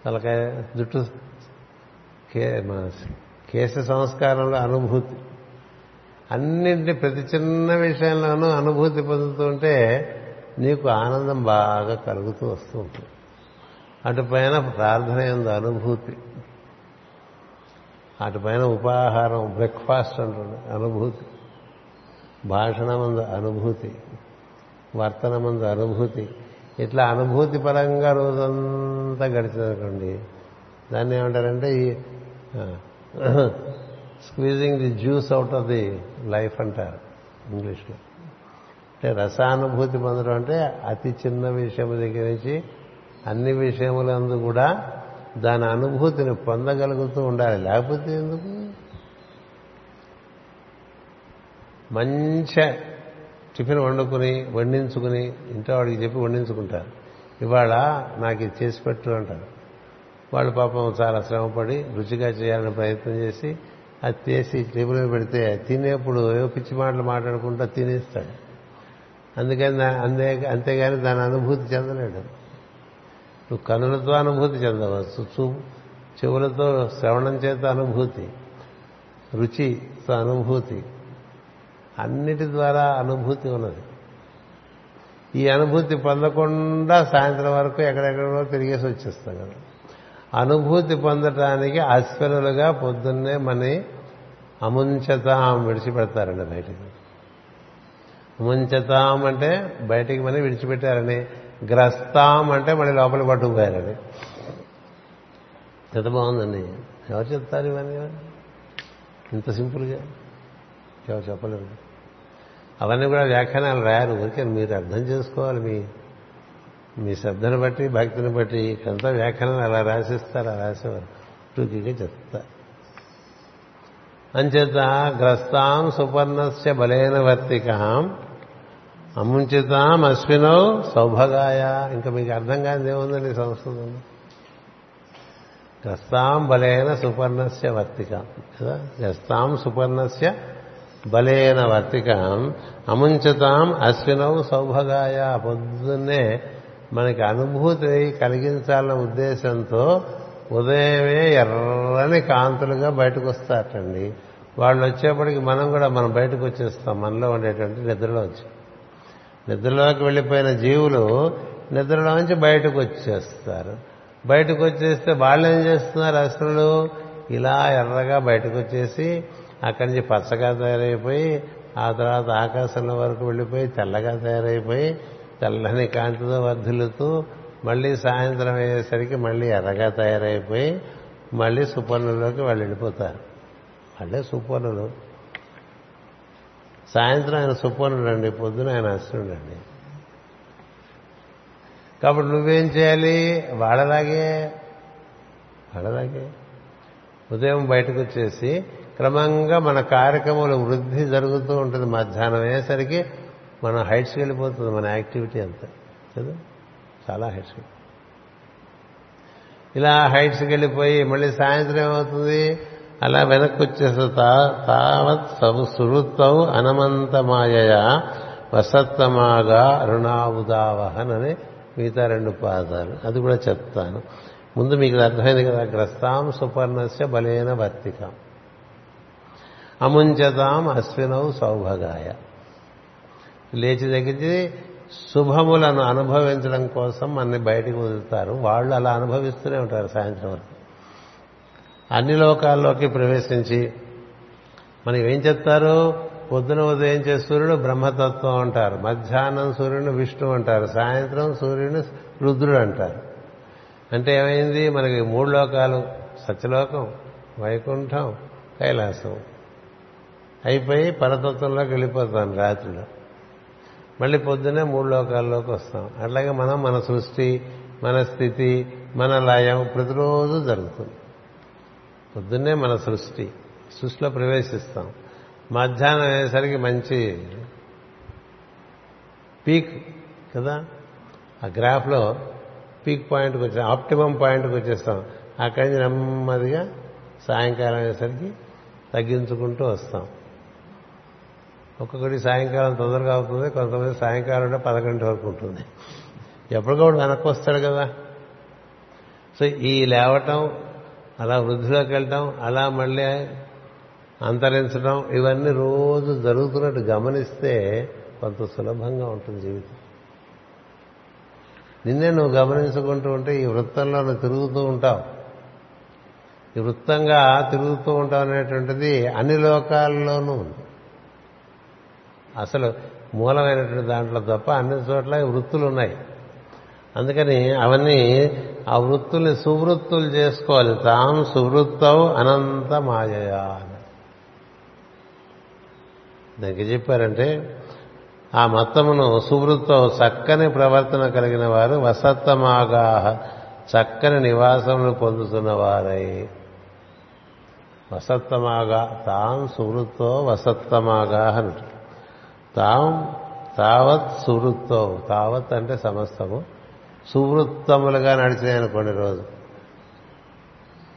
తలకాయ జుట్టు కే మన కేశ సంస్కారంలో అనుభూతి. అన్నింటి ప్రతి చిన్న విషయంలోనూ అనుభూతి పొందుతుంటే నీకు ఆనందం బాగా కలుగుతూ వస్తూ ఉంటుంది. అటుపైన ప్రార్థన ఎందు అనుభూతి. అటుపైన ఉపాహారం బ్రేక్ఫాస్ట్ అంటుంది అనుభూతి. భాషణమందు అనుభూతి. వర్తనమందు అనుభూతి. ఇట్లా అనుభూతి పరంగా రోజంతా గడిచిందనుకోండి దాన్ని ఏమంటారంటే ఈ squeezing the juice out of the life అంటారు ఇంగ్లీష్లో. అంటే రసానుభూతి పొందడం అంటే అతి చిన్న విషయము దగ్గర నుంచి అన్ని విషయములందు కూడా దాని అనుభూతిని పొందగలుగుతూ ఉండాలి. లేకపోతే ఎందుకు? మంచి టిఫిన్ వండుకుని వండించుకుని ఇంట్లో వాడికి చెప్పి వండించుకుంటారు. ఇవాళ నాకు ఇది చేసి పెట్టు అంటారు. వాళ్ళు పాపం చాలా శ్రమపడి రుచిగా చేయాలని ప్రయత్నం చేసి అది చేసి టేబుల్ పెడితే తినేప్పుడు ఏవో పిచ్చి మాటలు మాట్లాడుకుంటా తినేస్తాడు. అందుకని దా- అంతే అంతేగాని దాని అనుభూతి చెందలేడు. నువ్వు కనులతో అనుభూతి చెందవచ్చు చూపు చెవులతో శ్రవణం చేత అనుభూతి రుచితో అనుభూతి అన్నిటి ద్వారా అనుభూతి ఉన్నది. ఈ అనుభూతి పొందకుండా సాయంత్రం వరకు ఎక్కడెక్కడో తిరిగేసి వచ్చేస్తాం కదా. అనుభూతి పొందటానికి అశ్వనులుగా పొద్దున్నే మని అముంచత విడిచిపెడతారండి బయటికి. ముంచతాం అంటే బయటికి మని విడిచిపెట్టారని. గ్రస్తాం అంటే మళ్ళీ లోపలికి పట్టుకుపోయారని. ఎంత బాగుందండి. ఎవరు చెప్తారు ఇవన్నీ? ఇంత సింపుల్గా. ఎవరు చెప్పలేరు. అవన్నీ కూడా వ్యాఖ్యానాలు రాయారు. ఊరికే మీరు అర్థం చేసుకోవాలి మీ మీ శ్రద్ధను బట్టి భక్తిని బట్టి. ఇకంతా వ్యాఖ్యానాలు అలా రాసిస్తారు అలా రాసేవారు. టూకీగా చెప్తారు అంచేత గ్రస్తాం సుపర్ణస్య బలైన వర్తికాం అముంచితాం అశ్వినో సౌభగాయ. ఇంకా మీకు అర్థం కాదు ఏముందండి సంస్కృతం గస్తాం బలైన సుపర్ణస్య వర్తిక. కదా? గస్తాం సుపర్ణస్య బలైన వర్తిక. అముంచతాం అశ్వినవ్ సౌభగాయ. పొద్దున్నే మనకి అనుభూతి కలిగించాలన్న ఉద్దేశంతో ఉదయమే ఎర్రని కాంతులుగా బయటకు వస్తారటండి వాళ్ళు వచ్చేప్పటికి మనం కూడా మనం బయటకు వచ్చేస్తాం మనలో ఉండేటువంటి నిద్రలోంచి నిద్రలోకి వెళ్ళిపోయిన జీవులు నిద్రలోంచి బయటకు వచ్చేస్తారు. బయటకు వచ్చేస్తే వాళ్ళు ఏం చేస్తున్నారు అసలు? ఇలా ఎర్రగా బయటకు వచ్చేసి అక్కడి నుంచి పచ్చగా తయారైపోయి ఆ తర్వాత ఆకాశంలో వరకు వెళ్ళిపోయి తెల్లగా తయారైపోయి తెల్లని కాంతితో వర్ధిల్లుతూ మళ్ళీ సాయంత్రం అయ్యేసరికి మళ్ళీ ఎర్రగా తయారైపోయి మళ్ళీ సుపర్ణలోకి వాళ్ళు వెళ్ళిపోతారు. వాళ్ళే సుపర్ణులు సాయంత్రం ఆయన సుపర్ణుడండి పొద్దున ఆయన అశ్రుడు కాబట్టి నువ్వేం చేయాలి? వాళ్ళలాగే వాళ్ళలాగే ఉదయం బయటకు వచ్చేసి క్రమంగా మన కార్యక్రమంలో వృద్ధి జరుగుతూ ఉంటుంది మధ్యాహ్నం అయ్యేసరికి మనం హైట్స్కి వెళ్ళిపోతుంది మన యాక్టివిటీ అంతా. కదా? చాలా హైట్స్ ఇలా హైట్స్కి వెళ్ళిపోయి మళ్ళీ సాయంత్రం ఏమవుతుంది? అలా వెనక్కి వచ్చేస్తే తావత్ సవు అనమంతమాయ అనమంతమాయయ వసత్తమాగా రుణావుదావహన్ అని మిగతా రెండు పాదాలు. అది కూడా చెప్తాను. ముందు మీకు అర్థమైంది కదా గ్రస్తాం సుపర్ణస్య బలేన వర్తికం. అముంచతాం అశ్వినౌ సౌభగాయ. లేచి దగ్గరికి శుభములను అనుభవించడం కోసం మనని బయటికి వదులుతారు. వాళ్ళు అలా అనుభవిస్తూనే ఉంటారు సాయంత్రం వరకు. అన్ని లోకాల్లోకి ప్రవేశించి మనకి ఏం చెప్తారు? పొద్దున ఉదయం చే సూర్యుడు బ్రహ్మతత్వం అంటారు. మధ్యాహ్నం సూర్యుడు విష్ణు అంటారు. సాయంత్రం సూర్యుని రుద్రుడు అంటారు. అంటే ఏమైంది? మనకి మూడు లోకాలు. సత్యలోకం వైకుంఠం కైలాసం. అయిపోయి పరతత్వంలోకి వెళ్ళిపోతాం రాత్రిలో. మళ్ళీ పొద్దున్నే మూడు లోకాల్లోకి వస్తాం. అట్లాగే మనం మన సృష్టి మన స్థితి మన లయం ప్రతిరోజు జరుగుతుంది. పొద్దున్నే మన సృష్టి సృష్టిలో ప్రవేశిస్తాం. మధ్యాహ్నం అయ్యేసరికి మంచి పీక్ కదా? ఆ గ్రాఫ్లో పీక్ పాయింట్కి వచ్చాం ఆప్టిమం పాయింట్కి వచ్చేస్తాం. అక్కడి నుంచి నెమ్మదిగా సాయంకాలం అయ్యేసరికి తగ్గించుకుంటూ వస్తాం. ఒక్కొక్కటి సాయంకాలం తొందరగా అవుతుంది కొంతమంది సాయంకాలం అంటే పదకొండు వరకు ఉంటుంది. ఎప్పటికప్పుడు వెనక్కి వస్తాడు కదా? సో ఈ లేవటం అలా వృద్ధిలోకి వెళ్ళటం అలా మళ్ళీ అంతరించడం ఇవన్నీ రోజు జరుగుతున్నట్టు గమనిస్తే కొంత సులభంగా ఉంటుంది జీవితం. నిన్నే నువ్వు గమనించుకుంటూ ఉంటే ఈ వృత్తంలో నువ్వు తిరుగుతూ ఉంటావు. ఈ వృత్తంగా తిరుగుతూ ఉంటావు అనేటువంటిది అన్ని లోకాల్లోనూ ఉంది. అసలు మూలమైనటువంటి దాంట్లో తప్ప అన్ని చోట్ల వృత్తులు ఉన్నాయి. అందుకని అవన్నీ ఆ వృత్తుల్ని సువృత్తులు చేసుకోవాలి. తాం సువృత్తవు అనంత మాయయా దానికి చెప్పారంటే ఆ మత్తమును సువృత్తవు చక్కని ప్రవర్తన కలిగిన వారు వసత్తమాగా చక్కని నివాసములు పొందుతున్నవారై. వసత్తమాగా తాం సువృత్తో వసత్తమాగా అంటారు తాం తావత్ సువృత్తో. తావత్ అంటే సమస్తము. సువృత్తములుగా నడిచినాయనుకోండి రోజు.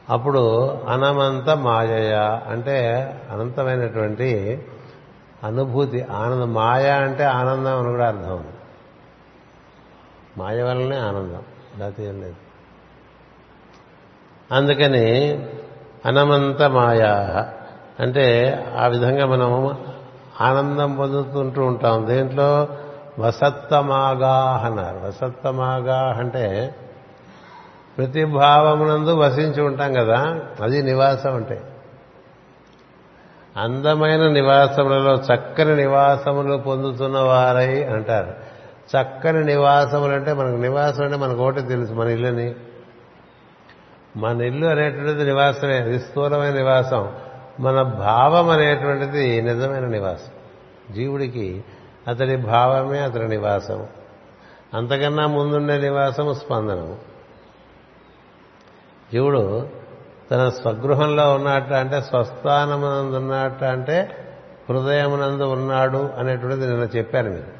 అప్పుడు అనమంత మాయయ అంటే అనంతమైనటువంటి అనుభూతి ఆనందం. మాయ అంటే ఆనందం అని కూడా అర్థం ఉంది. మాయ వల్లనే ఆనందం లేకపోతే ఏం లేదు. అందుకని అనమంత మాయా అంటే ఆ విధంగా మనము ఆనందం పొందుతుంటూ ఉంటాం. దేంట్లో? వసత్తమాగా అన్నారు వసత్తమాగా అంటే ప్రతి భావమునందు వసించి ఉంటాం కదా అది నివాసం అంటే. అందమైన నివాసములలో చక్కని నివాసములు పొందుతున్న వారై అంటారు. చక్కని నివాసములు అంటే మనకు నివాసం అంటే మనకు ఒకటి తెలుసు మన ఇల్లుని. మన ఇల్లు అనేటువంటిది నివాసమే అది స్థూలమైన నివాసం. మన భావం అనేటువంటిది నిజమైన నివాసం. జీవుడికి అతడి భావమే అతడి నివాసం అంతకన్నా ముందుండే నివాసం స్పందనము. జీవుడు తన స్వగృహంలో ఉన్నట్ట అంటే స్వస్థానమునందు ఉన్నట్ట అంటే హృదయమునందు ఉన్నాడు అనేటువంటిది నిన్న చెప్పాను మీరు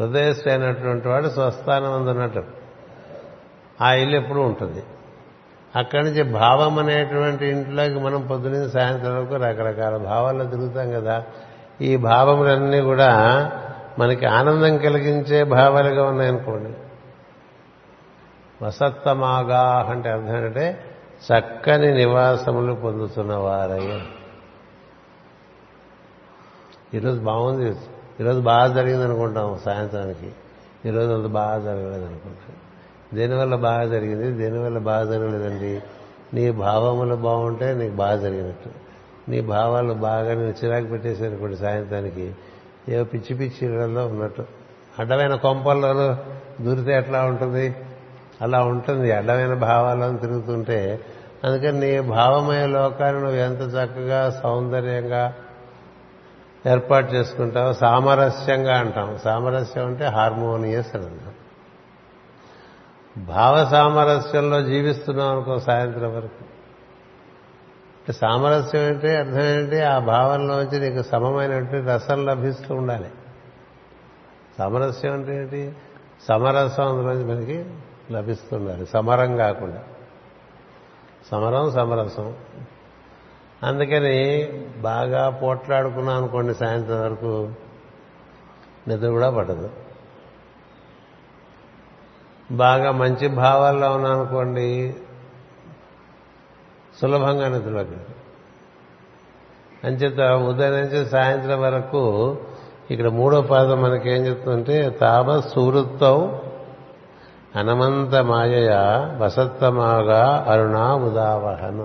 హృదయస్థ అయినటువంటి వాడు స్వస్థానమందు ఉన్నట్టు ఆ ఇల్లు ఎప్పుడూ ఉంటుంది. అక్కడి నుంచి భావం అనేటువంటి ఇంట్లోకి మనం పొద్దున సాయంత్రం వరకు రకరకాల భావాల్లో తిరుగుతాం కదా. ఈ భావములన్నీ కూడా మనకి ఆనందం కలిగించే భావాలుగా ఉన్నాయనుకోండి. వసత్తమాగా అంటే అర్థం ఏంటంటే చక్కని నివాసములు పొందుతున్న వారయ్య ఈరోజు బాగుంది. ఈరోజు బాగా జరిగింది అనుకుంటాం సాయంత్రానికి. ఈరోజు అంత బాగా జరగలేదు అనుకుంటాం దేనివల్ల బాగా జరిగింది? దేనివల్ల బాగా జరగలేదండి? నీ భావములు బాగుంటే నీకు బాగా జరిగినట్టు. నీ భావాలు బాగా నేను చిరాకు పెట్టేశాను కొన్ని సాయంత్రానికి. ఏవో పిచ్చి పిచ్చి ఇళ్ళలో ఉన్నట్టు. అడ్డమైన కొంపల్లోనూ దూరితే ఎట్లా ఉంటుంది? అలా ఉంటుంది. అడ్డమైన భావాలను తిరుగుతుంటే అందుకని నీ భావమయ లోకాన్ని నువ్వు ఎంత చక్కగా సౌందర్యంగా ఏర్పాటు చేసుకుంటావు సామరస్యంగా అంటాం. సామరస్యం అంటే హార్మోనియస్ అని అంటాం భావ సామరస్యంలో జీవిస్తున్నాం అనుకో సాయంత్రం వరకు. సామరస్యం అంటే అర్థం ఏంటి ఆ భావంలోంచి నీకు సమమైనటువంటి రసం లభిస్తూ ఉండాలి. సమరస్యం అంటే ఏంటి? సమరసం అందులోంచి మనకి లభిస్తుండాలి సమరం కాకుండా. సమరం సమరసం. అందుకని బాగా పోట్లాడుకున్నాం అనుకోండి సాయంత్రం వరకు నిద్ర కూడా పడదు బాగా మంచి భావాల్లో ఉన్నానుకోండి సులభంగా నిద్రలోకి అంచేత ఉదయం నుంచి సాయంత్రం వరకు ఇక్కడ మూడో పాదం మనకేం చెప్తుంటే తామ సూరుత్వం అనమంత మాయయ వసత్తమాగా అరుణా ఉదావహన్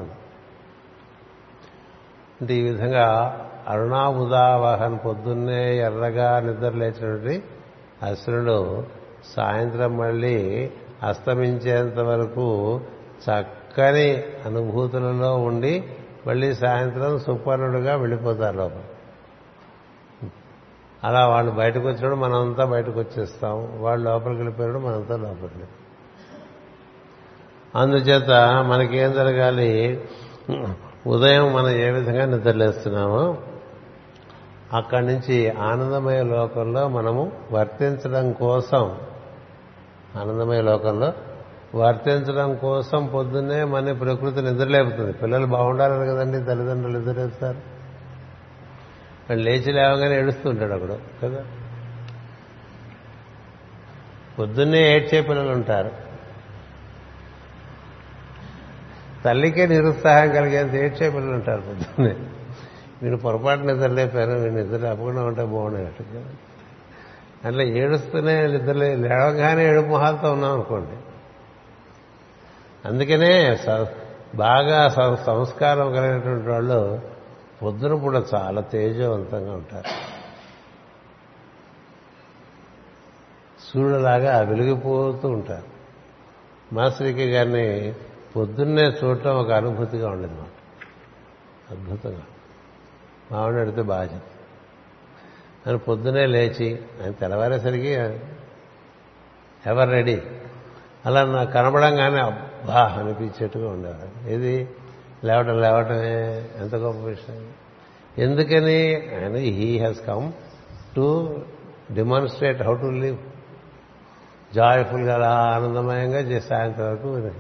అంటే ఈ విధంగా అరుణా ఉదావహన్ పొద్దున్నే ఎర్రగా నిద్ర లేచినటువంటి అసురుడు సాయంత్రం మళ్ళీ అస్తమించేంత వరకు చక్కని అనుభూతులలో ఉండి మళ్ళీ సాయంత్రం సుపర్ణుడుగా వెళ్ళిపోతారు లోపల. అలా వాళ్ళు బయటకు వచ్చినప్పుడు మనమంతా బయటకు వచ్చేస్తాం వాళ్ళు లోపలికి వెళ్ళిపోయినప్పుడు మనంతా లోపలికి అందుచేత మనకేం జరగాలి? ఉదయం మనం ఏ విధంగా నిద్రలేస్తున్నామో అక్కడి నుంచి ఆనందమయ లోకంలో మనము వర్తించడం కోసం ఆనందమయ లోకంలో వర్తించడం కోసం పొద్దున్నే మన ప్రకృతి నిద్రలేపుతుంది. పిల్లలు బాగుండాలని కదండి తల్లిదండ్రులు నిద్రలేస్తారు. వాళ్ళు లేచి లేవగానే ఏడుస్తుంటాడు అక్కడ కదా? పొద్దున్నే ఏడ్చే పిల్లలు ఉంటారు. తల్లికే నిరుత్సాహం కలిగేంత ఏడ్చే పిల్లలు ఉంటారు పొద్దున్నే. వీడు పొరపాటు నిద్ర లేపారు వీడు నిద్ర లేపకుండా ఉంటే బాగుండేటట్టు అట్లా ఏడుస్తూనే నిద్ర లేవగానే ఏడుపు మొహాలతో ఉన్నాం అనుకోండి అందుకనే బాగా సంస్కారం కలిగినటువంటి వాళ్ళు పొద్దున కూడా చాలా తేజవంతంగా ఉంటారు. సూర్యులాగా వెలిగిపోతూ ఉంటారు. మాస్టర్కి గారిని పొద్దున్నే చూడటం ఒక అనుభూతిగా ఉండేది మాట అద్భుతంగా. మావిడ అడిగితే బాగా చెప్తాను ఆయన పొద్దునే లేచి ఆయన తెల్లవారేసరికి ఎవరు రెడీ? అలా నాకు కనబడంగానే అబ్బా అనిపించేట్టుగా ఉండేవారు ఇది లేవటం లేవటమే ఎంత గొప్ప విషయం. ఎందుకని? ఆయన he has come to demonstrate how to live జాయ్ఫుల్గా అలా ఆనందమయంగా చేసి సాయంత్రం వరకు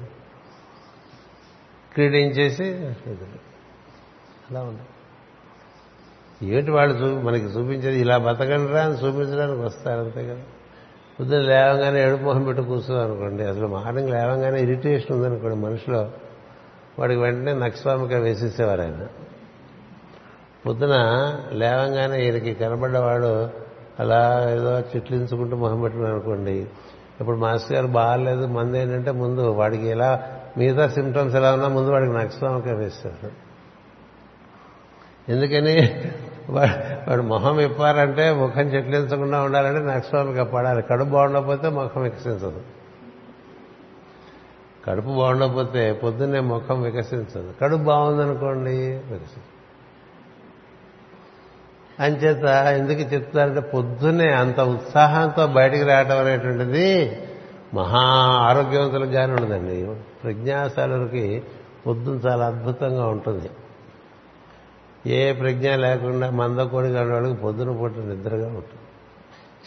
క్రీడించేసి అలా ఉంది. ఏమిటి వాళ్ళు చూ మనకి చూపించేది ఇలా బతకండి రా అని చూపించడానికి వస్తారు అంతే కదా. పొద్దున్న లేవగానే ఏడుపు మొహం పెట్టి కూర్చో అనుకోండి. అసలు మార్నింగ్ లేవగానే ఇరిటేషన్ ఉందనుకోండి మనిషిలో. వాడికి వెంటనే నక్స్వామిగా వేసేసేవారు ఆయన. పొద్దున లేవంగానే ఈయనకి కనబడ్డవాడు అలా ఏదో చిట్లించుకుంటూ మొహం పెట్టుకుని అనుకోండి. ఇప్పుడు మాస్టర్ గారు బాగాలేదు మంది ఏంటంటే ముందు వాడికి ఎలా మిగతా సిమ్టమ్స్ ఎలా ఉన్నా ముందు వాడికి నక్స్వామిగా వేస్తారు ఎందుకని? వాడు మొహం ఇప్పారంటే ముఖం చెట్లించకుండా ఉండాలంటే నక్స్వామిగా పడాలి. కడుపు బాగుండకపోతే ముఖం వికసించదు. కడుపు బాగుండకపోతే పొద్దున్నే ముఖం వికసించదు. కడుపు బాగుందనుకోండి వికసించదు. అంచేత ఎందుకు చెప్తారంటే పొద్దున్నే అంత ఉత్సాహంతో బయటికి రావటం అనేటువంటిది మహా ఆరోగ్యవంతులకు కానీ ఉండదండి. ప్రజ్ఞాశాలకి పొద్దున చాలా అద్భుతంగా ఉంటుంది. ఏ ప్రజ్ఞ లేకుండా మందకోడి వాళ్ళకి పొద్దున పూట నిద్రగా ఉంటుంది.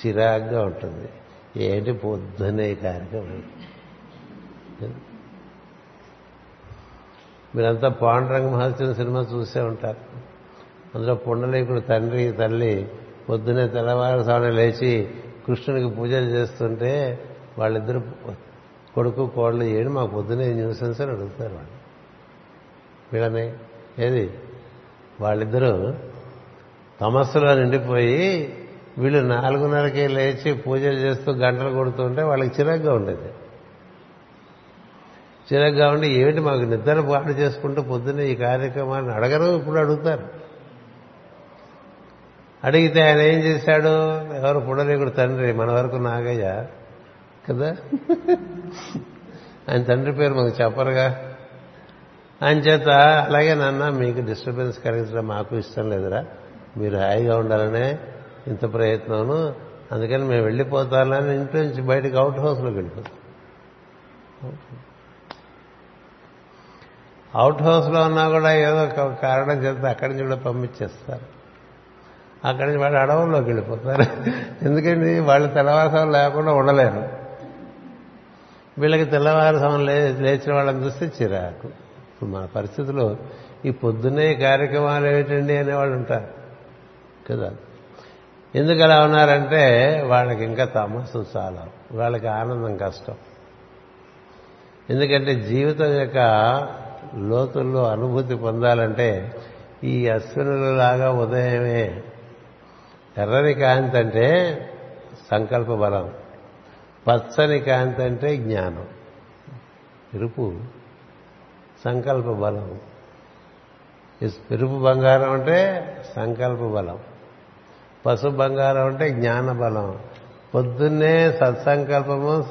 చిరాగ్గా ఉంటుంది. ఏంటి పొద్దునే కార్యక్రమం? మీరంతా పాండురంగ మహర్షిని సినిమా చూసే ఉంటారు. అందులో పుండలీకుడు తండ్రి తల్లి పొద్దునే తెల్లవారుసారి లేచి కృష్ణునికి పూజలు చేస్తుంటే వాళ్ళిద్దరు కొడుకు కోళ్ళు ఏడు మాకు పొద్దునే న్యూసెన్స్ అని అడుగుతారు వాళ్ళు. వీళ్ళని ఏది? వాళ్ళిద్దరూ తమస్సులో నిండిపోయి వీళ్ళు నాలుగున్నరకే లేచి పూజలు చేస్తూ గంటలు కొడుతుంటే వాళ్ళకి చిరాగ్గా ఉండేది. చిరాగ్గా ఉండి ఏమిటి మాకు నిద్ర పాటు చేసుకుంటూ పొద్దున్నే ఈ కార్యక్రమాన్ని అడగరు ఇప్పుడు అడుగుతారు. అడిగితే ఆయన ఏం చేశాడు? ఎవరు పుడలేకుడు తండ్రి మన వరకు నాగయ్య కదా? ఆయన తండ్రి పేరు మాకు చెప్పరుగా. అంచేత చేత అలాగే నాన్న మీకు డిస్టర్బెన్స్ కలిగించడం మాకు ఇష్టం లేదురా. మీరు హాయిగా ఉండాలనే ఇంత ప్రయత్నము. అందుకని మేము వెళ్ళిపోతానని ఇంట్లో నుంచి బయటకు అవుట్ హౌస్లోకి వెళ్ళిపోతాం. అవుట్ హౌస్లో ఉన్నా కూడా ఏదో ఒక కారణం చేస్తే అక్కడి నుంచి కూడా పంపించేస్తారు. అక్కడి నుంచి వాళ్ళు అడవుల్లోకి వెళ్ళిపోతారు. ఎందుకండి వాళ్ళు తెల్లవారుసం లేకుండా ఉండలేరు. వీళ్ళకి తెల్లవారుసం లేచిన వాళ్ళని చూస్తే చిరాకు. ఇప్పుడు మన పరిస్థితిలో ఈ పొద్దున్నే కార్యక్రమాలు ఏమిటండి అనేవాళ్ళు ఉంటారు. కదా? ఎందుకు అలా ఉన్నారంటే వాళ్ళకి ఇంకా తమస్సు చాలా. వాళ్ళకి ఆనందం కష్టం. ఎందుకంటే జీవితం యొక్క లోతుల్లో అనుభూతి పొందాలంటే ఈ అశ్వినులలాగా ఉదయమే ఎర్రని కాంతి అంటే సంకల్ప బలం పచ్చని కాంతి అంటే జ్ఞానం. ఎరుపు సంకల్ప బలం. పెరుపు బంగారం అంటే సంకల్ప బలం. పసుపు బంగారం అంటే జ్ఞాన బలం. పొద్దున్నే సత్సంకల్పము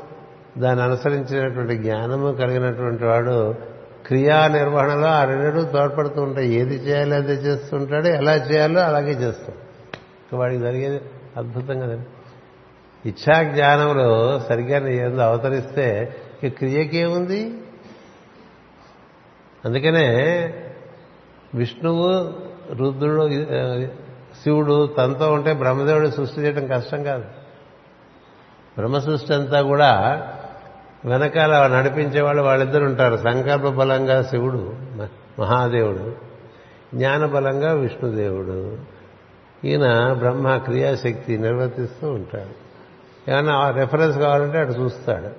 దాన్ని అనుసరించినటువంటి జ్ఞానము కలిగినటువంటి వాడు క్రియా నిర్వహణలో ఆ రెండు తోడ్పడుతూ ఉంటాయి. ఏది చేయాలో అదే చేస్తుంటాడు ఎలా చేయాలో అలాగే చేస్తాం వాడికి జరిగేది అద్భుతం కదండి ఇచ్ఛా జ్ఞానంలో సరిగ్గా ఏందో అవతరిస్తే ఈ క్రియకేముంది? అందుకనే విష్ణువు రుద్రుడు శివుడు తనతో ఉంటే బ్రహ్మదేవుడు సృష్టి చేయడం కష్టం కాదు. బ్రహ్మ సృష్టి అంతా కూడా వెనకాల నడిపించేవాళ్ళు వాళ్ళిద్దరు ఉంటారు. సంకల్ప బలంగా శివుడు మహాదేవుడు జ్ఞాన బలంగా విష్ణుదేవుడు. ఈయన బ్రహ్మ క్రియాశక్తి నిర్వర్తిస్తూ ఉంటాడు. ఏమన్నా రెఫరెన్స్ కావాలంటే అటు చూస్తాడు.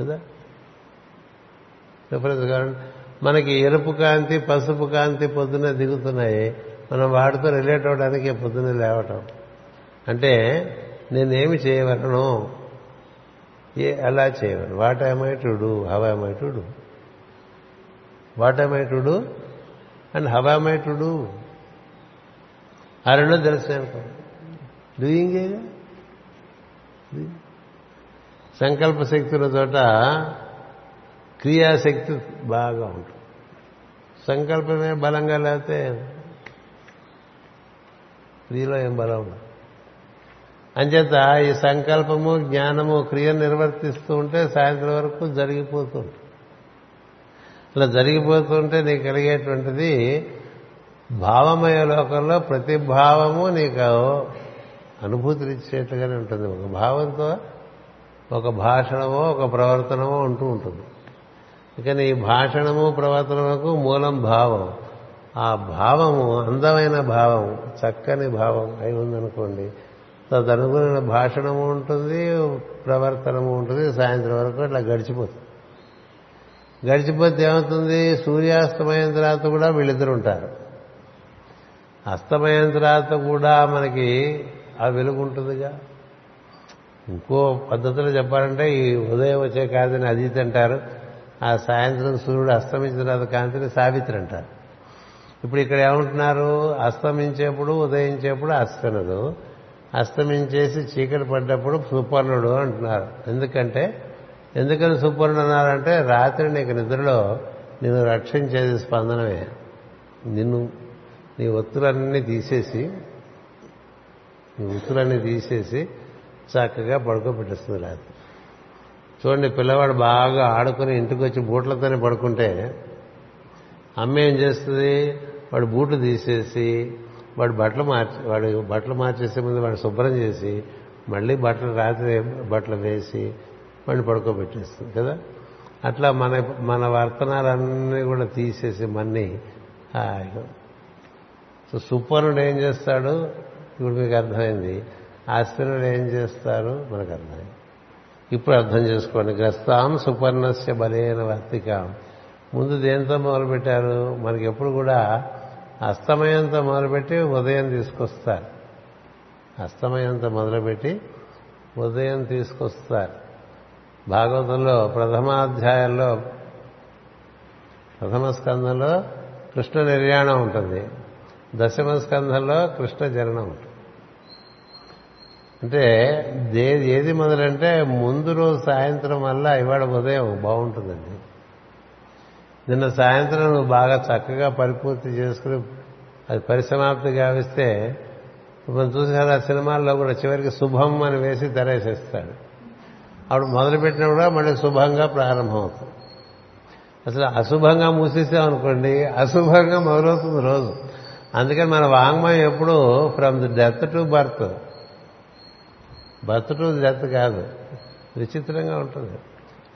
కదా? రిఫరెన్స్ కావాలంటే మనకి ఎరుపు కాంతి పసుపు కాంతి పొద్దున దిగుతున్నాయి. మనం వాటితో రిలేట్ అవడానికి పొద్దున లేవటం. అంటే నేనేమి చేయవలను? ఏ అలా చేయవను. What I to do have I to do what I to do and have I to do ఆ రెండో తెలిసిన డూయింగే సంకల్ప శక్తుల చోట క్రియాశక్తి బాగా ఉంటుంది. సంకల్పమే బలంగా లేకపోతే క్రియలో ఏం బలం ఉండదు. అంచేత ఈ సంకల్పము జ్ఞానము క్రియ నిర్వర్తిస్తూ ఉంటే సాయంత్రం వరకు జరిగిపోతుంది. అలా జరిగిపోతుంటే నీకు కలిగేటువంటిది భావమయ లోకంలో ప్రతి భావము నీకు అనుభూతినిచ్చేట్టుగానే ఉంటుంది. ఒక భావంతో ఒక భాషణమో ఒక ప్రవర్తనమో ఉంటూ ఉంటుంది. ఇక నీ భాషణము ప్రవర్తనకు మూలం భావం. ఆ భావము అందమైన భావం చక్కని భావం అయి ఉందనుకోండి తదనుగుణ భాషణము ఉంటుంది ప్రవర్తనము ఉంటుంది సాయంత్రం వరకు అట్లా గడిచిపోతుంది. గడిచిపోతే ఏమవుతుంది? సూర్యాస్తమయం తర్వాత కూడా వీళ్ళిద్దరు ఉంటారు. అస్తమయం తర్వాత కూడా మనకి ఆ వెలుగు ఉంటుందిగా. ఇంకో పద్ధతిలో చెప్పాలంటే ఈ ఉదయం వచ్చే కాదని అదితి అంటారు ఆ సాయంత్రం సూర్యుడు అస్తమించిన తర్వాత కాంతిని సావిత్రి అంటారు. ఇప్పుడు ఇక్కడ ఏమంటున్నారు? అస్తమించేప్పుడు ఉదయించేప్పుడు అస్తనుడు అస్తమించేసి చీకటి పడ్డప్పుడు సుపర్ణుడు అంటున్నారు. ఎందుకంటే ఎందుకని సుపర్ణుడు అన్నారంటే రాత్రి నీకు నిద్రలో నిన్ను రక్షించేది స్పందనమే. నిన్ను నీ ఒత్తులన్నీ తీసేసి నీ ఒత్తులన్నీ తీసేసి చక్కగా పడుకోబెట్టేస్తుంది రాత్రి. చూడండి పిల్లవాడు బాగా ఆడుకుని ఇంటికి వచ్చి బూట్లతోనే పడుకుంటే అమ్మ ఏం చేస్తుంది? వాడు బూట్లు తీసేసి వాడు బట్టలు మార్చి వాడు బట్టలు మార్చేసే ముందు వాడు శుభ్రం చేసి మళ్ళీ బట్టలు రాత్రి బట్టలు వేసి వాడిని పడుకోబెట్టేస్తుంది కదా? అట్లా మన మన వర్తనాలన్నీ కూడా తీసేసి మన్ని సో సుప్పనుడు ఏం చేస్తాడు? ఇప్పుడు మీకు అర్థమైంది. ఆశ్చర్యుడు ఏం చేస్తారు? మనకు అర్థమైంది. ఇప్పుడు అర్థం చేసుకోండి. గ్రస్తాం సుపర్ణస్య బలైన వర్తికాం. ముందు దేంతో మొదలుపెట్టారు? మనకి ఎప్పుడు కూడా అస్తమయంతో మొదలుపెట్టి ఉదయం తీసుకొస్తారు. అస్తమయంతో మొదలుపెట్టి ఉదయం తీసుకొస్తారు. భాగవతంలో ప్రథమాధ్యాయంలో ప్రథమ స్కంధంలో కృష్ణ నిర్యాణం ఉంటుంది. దశమ స్కంధంలో కృష్ణ జననం ఉంటుంది. అంటే ఏది ఏది మొదలంటే ముందు రోజు సాయంత్రం వల్ల ఇవాళ ఉదయం బాగుంటుందండి. నిన్న సాయంత్రం నువ్వు బాగా చక్కగా పరిపూర్తి చేసుకుని అది పరిసమాప్తి గావిస్తే మనం చూసి కదా సినిమాల్లో కూడా చివరికి శుభం అని వేసి తెరేసేస్తాడు. ఆవిడ మొదలుపెట్టినప్పుడు కూడా మళ్ళీ శుభంగా ప్రారంభమవుతుంది. అసలు అశుభంగా మూసేసామనుకోండి అశుభంగా మొదలవుతుంది రోజు. అందుకని మన వాంగ్మయం ఎప్పుడు from the death to birth birth to death కాదు. విచిత్రంగా ఉంటుంది.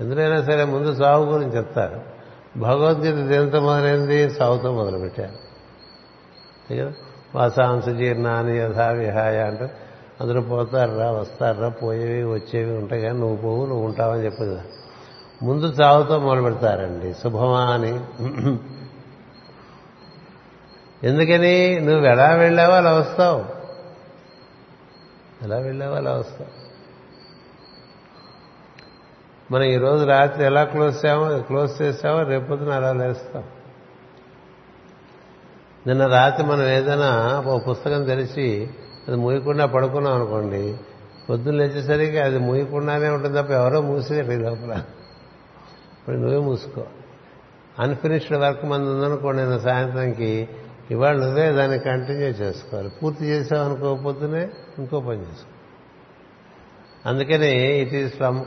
ఎందుకైనా సరే ముందు సాగు గురించి చెప్తారు. భగవద్గీత దేంతో మొదలైంది? సాగుతో మొదలుపెట్టారు. వాసాంశ జీర్ణాన్ని యథా విహాయ అంటూ అందరూ పోతారా వస్తారా పోయేవి వచ్చేవి ఉంటాయి కానీ నువ్వు పోవు నువ్వు ఉంటావని చెప్పేది ముందు చావుతో మొదలు పెడతారండి శుభమా అని. ఎందుకని? నువ్వు ఎలా వెళ్ళావో అలా వస్తావు. ఎలా వెళ్ళావో అలా వస్తావు మనం ఈరోజు రాత్రి ఎలా క్లోజ్ చేసామో క్లోజ్ చేసామో రేపొద్దున అలా లేస్తాం. నిన్న రాత్రి మనం ఏదైనా ఒక పుస్తకం తెరిచి అది మూయకుండా పడుకున్నాం అనుకోండి పొద్దున్న లేచేసరికి అది మూయకుండానే ఉంటుంది తప్ప ఎవరో మూసేది లోపల. ఇప్పుడు నువ్వే మూసుకో. అన్ఫినిష్డ్ వర్క్ మంది ఉందనుకోండి నేను సాయంత్రంకి ఇవాళ నువ్వే దాన్ని కంటిన్యూ చేసుకోవాలి. పూర్తి చేసావనుకోకపోతేనే ఇంకో పని చేసుకో. అందుకని ఇట్ ఈస్ ఫ్రమ్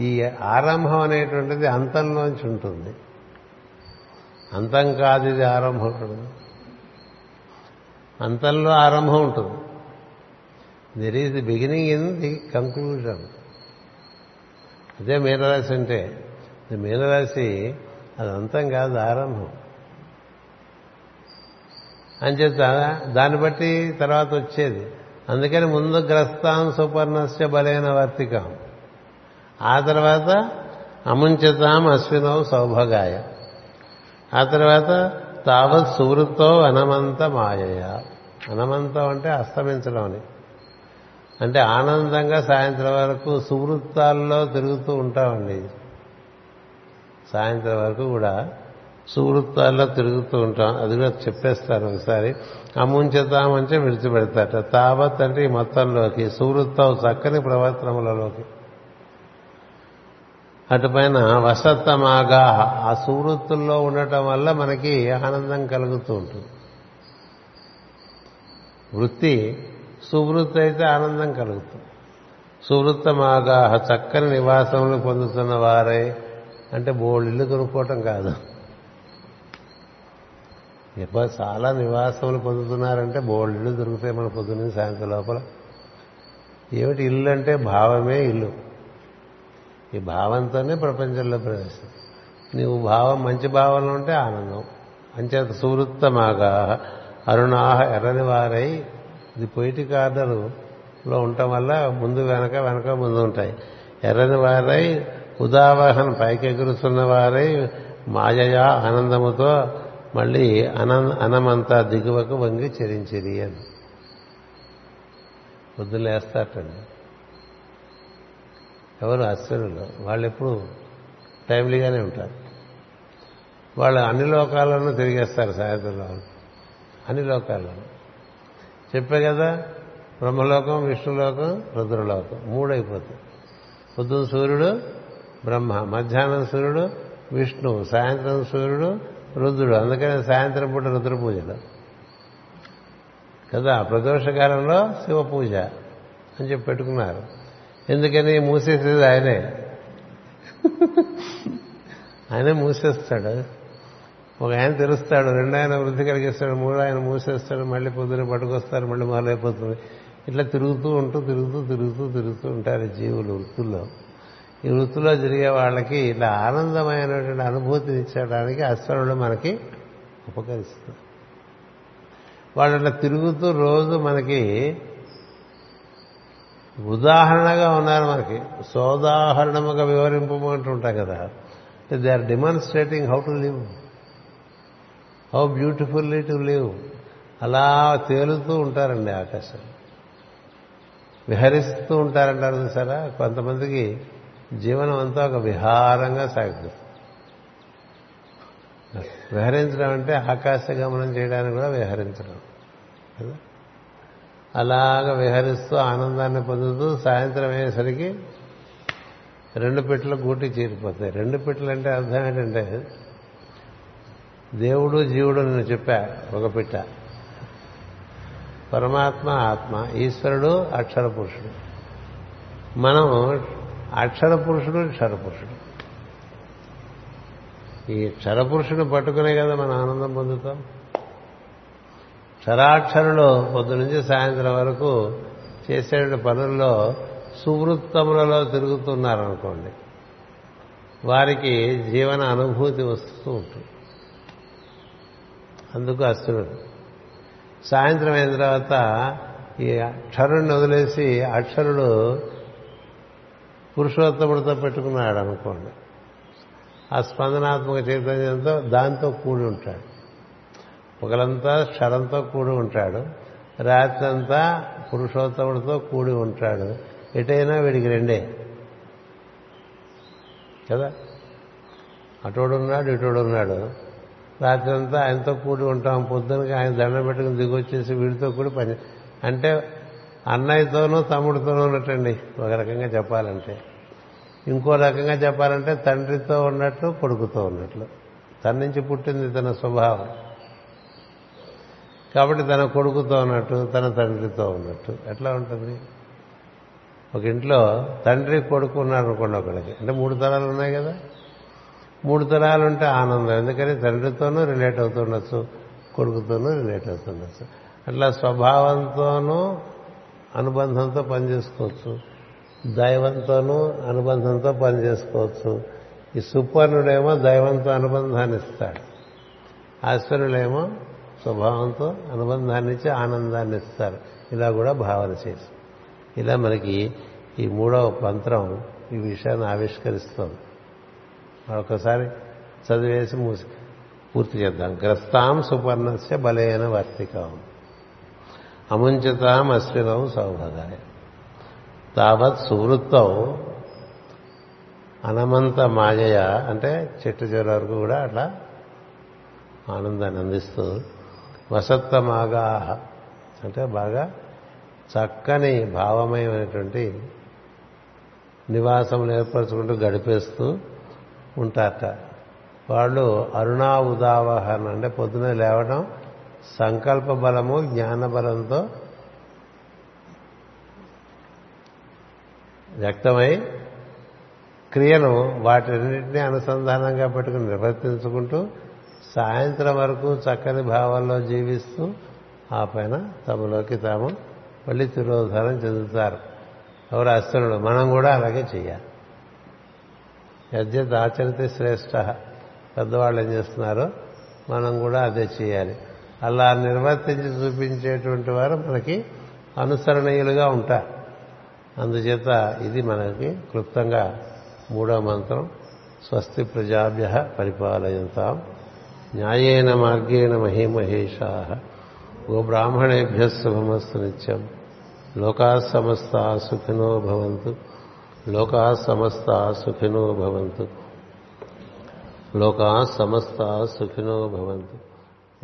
ఈ ఆరంభం అనేటువంటిది అంతంలోంచి ఉంటుంది. అంతం కాదు ఇది ఆరంభం ఉంటుంది అంతంలో ఆరంభం ఉంటుంది. There is the beginning in the conclusion అదే మీనరాశి అంటే మీనరాశి అది అంతం కాదు ఆరంభం. అంచేత దాన్ని బట్టి తర్వాత వచ్చేది. అందుకని ముందు గ్రస్తాం సుపర్ణస్య బలైన వర్తికం. ఆ తర్వాత అముంచతాం అశ్వినో సౌభగాయ. ఆ తర్వాత తావత్ సువృత్తో అనమంత మాయయ. అనమంతం అంటే అస్తమించడం అని అంటే ఆనందంగా సాయంత్రం వరకు సువృత్తాల్లో తిరుగుతూ ఉంటామండి. సాయంత్రం వరకు కూడా సువృత్తాల్లో తిరుగుతూ ఉంటాం. అది కూడా చెప్పేస్తారు ఒకసారి. అముంచతామంటే విడిచిపెడతాట తావత్ అంటే ఈ మొత్తంలోకి సువృత్తం చక్కని ప్రవర్తనములలోకి. అటుపైన వసత్తమాగా ఆ సువృత్తుల్లో ఉండటం వల్ల మనకి ఆనందం కలుగుతూ ఉంటుంది. వృత్తి సువృత్తి అయితే ఆనందం కలుగుతుంది. సువృత్తమాగా చక్కని నివాసములు పొందుతున్న వారే. అంటే బోళ్ళు ఇల్లు కొనుక్కోవటం కాదు. ఎప్పుడు చాలా నివాసములు పొందుతున్నారంటే బోళ్ళు దొరుకుతాయి మన పొద్దున్న సాయంత్రం లోపల. ఏమిటి ఇల్లు అంటే భావమే ఇల్లు. ఈ భావంతోనే ప్రపంచంలో ప్రవేశం. నీవు భావం మంచి భావంలో ఉంటే ఆనందం. అంచేత సువృత్తమాగా అరుణాహ ఎర్రని వారై ఇది పొయిటిక్ ఆర్డర్లో ఉండటం వల్ల ముందు వెనక వెనక ముందు ఉంటాయి. ఎర్రని వారై ఉదావహన పైకెగురుతున్న వారై మాయయా ఆనందముతో మళ్ళీ అనం అనమంతా దిగువకు వంగి చెరించిరి అని పొద్దులేస్తారటండి ఎవరు అశ్వరులు వాళ్ళు ఎప్పుడు టైమ్లీగానే ఉంటారు. వాళ్ళు అన్ని లోకాలను తిరిగేస్తారు సాయంత్రంలో. అన్ని లోకాలను. చెప్పే కదా బ్రహ్మలోకం విష్ణులోకం రుద్రలోకం మూడైపోతాయి. పొద్దున సూర్యుడు బ్రహ్మ మధ్యాహ్నం సూర్యుడు విష్ణువు సాయంత్రం సూర్యుడు రుద్రుడు. అందుకని సాయంత్రం పూట రుద్ర పూజలు కదా ప్రదోషకాలంలో శివ పూజ అని చెప్పి పెట్టుకున్నారు. ఎందుకని? మూసేసేది ఆయనే. ఆయనే మూసేస్తాడు. ఒక ఆయన తెరుస్తాడు రెండు ఆయన వృద్ధి కలిగిస్తాడు మూడు ఆయన మూసేస్తాడు మళ్ళీ పొద్దున పట్టుకొస్తారు మళ్ళీ మొదలైపోతుంది. ఇట్లా తిరుగుతూ ఉంటూ తిరుగుతూ తిరుగుతూ తిరుగుతూ ఉంటారు జీవులు వృత్తుల్లో. ఈ వృత్తిలో జరిగే వాళ్ళకి ఇట్లా ఆనందమైనటువంటి అనుభూతిని ఇచ్చడానికి అశ్వరుడు మనకి ఉపకరిస్తుంది వాళ్ళు అట్లా తిరుగుతూ రోజు మనకి ఉదాహరణగా ఉన్నారు మనకి. సోదాహరణముగా వివరింపమంటూ ఉంటాం కదా. They are demonstrating how to live how beautifully to live అలా తేలుతూ ఉంటారండి ఆకాశం. విహరిస్తూ ఉంటారంటారు సరే కొంతమందికి జీవనం అంతా ఒక విహారంగా సాగుతుంది. విహరించడం అంటే ఆకాశ గమనం చేయడానికి కూడా విహరించడం. కదా? అలాగ విహరిస్తూ ఆనందాన్ని పొందుతూ సాయంత్రం అయ్యేసరికి రెండు పిట్టలు గూటి చేరిపోతాయి. రెండు పిట్టలు అంటే అర్థం ఏంటంటే దేవుడు జీవుడు నేను చెప్పా ఒక పిట్ట. పరమాత్మ ఆత్మ ఈశ్వరుడు అక్షర పురుషుడు. మనం అక్షర పురుషుడు క్షరపురుషుడు ఈ క్షరపురుషుడు పట్టుకునే కదా మనం ఆనందం పొందుతాం. క్షరాక్షరులు పొద్దు నుంచి సాయంత్రం వరకు చేసే పనుల్లో సువృత్తములలో తిరుగుతున్నారనుకోండి వారికి జీవన అనుభూతి వస్తూ ఉంటుంది. అందుకు అసురుడు సాయంత్రం అయిన తర్వాత ఈ అక్షరుణ్ణి వదిలేసి అక్షరుడు పురుషోత్తముడితో పెట్టుకున్నాడు అనుకోండి ఆ స్పందనాత్మక చైతన్యంతో దాంతో కూడి ఉంటాడు. పగలంతా క్షరంతో కూడి ఉంటాడు. రాత్రంతా పురుషోత్తముడితో కూడి ఉంటాడు. ఎటైనా వీడికి రెండే. కదా? అటోడున్నాడు ఇటోడున్నాడు. రాత్రి అంతా ఆయనతో కూడి ఉంటాం. పొద్దునకి ఆయన దండం పెట్టుకుని దిగొచ్చేసి వీడితో కూడి పని. అంటే అన్నయ్యతోనూ తమ్ముడితోనూ ఉన్నట్టండి. ఒక రకంగా చెప్పాలంటే. ఇంకో రకంగా చెప్పాలంటే తండ్రితో ఉన్నట్లు కొడుకుతో ఉన్నట్లు. తన నుంచి పుట్టింది తన స్వభావం. కాబట్టి తన కొడుకుతో ఉన్నట్టు తన తండ్రితో ఉన్నట్టు. ఎట్లా ఉంటుంది? ఒక ఇంట్లో తండ్రి కొడుకు ఉన్నాడు అనుకోండి ఒకడికి అంటే మూడు తరాలు ఉన్నాయి కదా? మూడు తరాలు ఉంటే ఆనందం. ఎందుకని? తండ్రితోనూ రిలేట్ అవుతుండొచ్చు కొడుకుతోనూ రిలేట్ అవుతుండొచ్చు. అట్లా స్వభావంతోనూ అనుబంధంతో పనిచేసుకోవచ్చు. దైవంతోనూ అనుబంధంతో పనిచేసుకోవచ్చు. ఈ సుపర్ణుడేమో దైవంతో అనుబంధాన్ని ఇస్తాడు. ఆశ్వరుడేమో స్వభావంతో అనుబంధాన్ని ఇచ్చి ఆనందాన్ని ఇస్తారు. ఇలా కూడా భావన చేసి. ఇలా మనకి ఈ మూడవ మంత్రం ఈ విషయాన్ని ఆవిష్కరిస్తుంది. మరొకసారి చదివేసి మూసి పూర్తి చేద్దాం. గ్రస్తాం సుపర్ణస్య బలైన వర్తికం. అముంచతాం అశ్వినం సౌభగాయ తావత్ సువృత్తం అనమంత మాయయ అంటే చెట్టు చివరి వరకు కూడా అట్లా ఆనందాన్ని అందిస్తూ వసత్తమాగాహ అంటే బాగా చక్కని భావమయమైనటువంటి నివాసం ఏర్పరచుకుంటూ గడిపేస్తూ ఉంటారట. వాళ్ళు అరుణా ఉదావహన అంటే పొద్దున లేవడం సంకల్ప బలము జ్ఞాన బలంతో వ్యక్తమై క్రియను వాటిన్నింటినీ అనుసంధానంగా పెట్టుకుని నిర్వర్తించుకుంటూ సాయంత్రం వరకు చక్కని భావాల్లో జీవిస్తూ ఆ పైన తమలోకి తాము మళ్ళీ తిరోధారం చెందుతారు. ఎవరు అస్తునుడు మనం కూడా అలాగే చేయాలి యజ్ఞత్ ఆచరితే శ్రేష్ట పెద్దవాళ్ళు ఏం చేస్తున్నారో మనం కూడా అదే చేయాలి అలా నిర్వర్తించి చూపించేటువంటి వారు మనకి అనుసరణీయులుగా ఉంటారు. అందుచేత ఇది మనకి క్లుప్తంగా మూడో మంత్రం స్వస్తి ప్రజాభ్య పరిపాలయంతాం. న్యాయేన మార్గేణ మహీమహేషా. గోబ్రాహ్మణేభ్య శుభమస్తు నిత్యం. లోకా సమస్త సుఖినో భవంతు. లోకా సమస్త సుఖినో భవంతు. లోకా సమస్త సుఖినో భవంతు.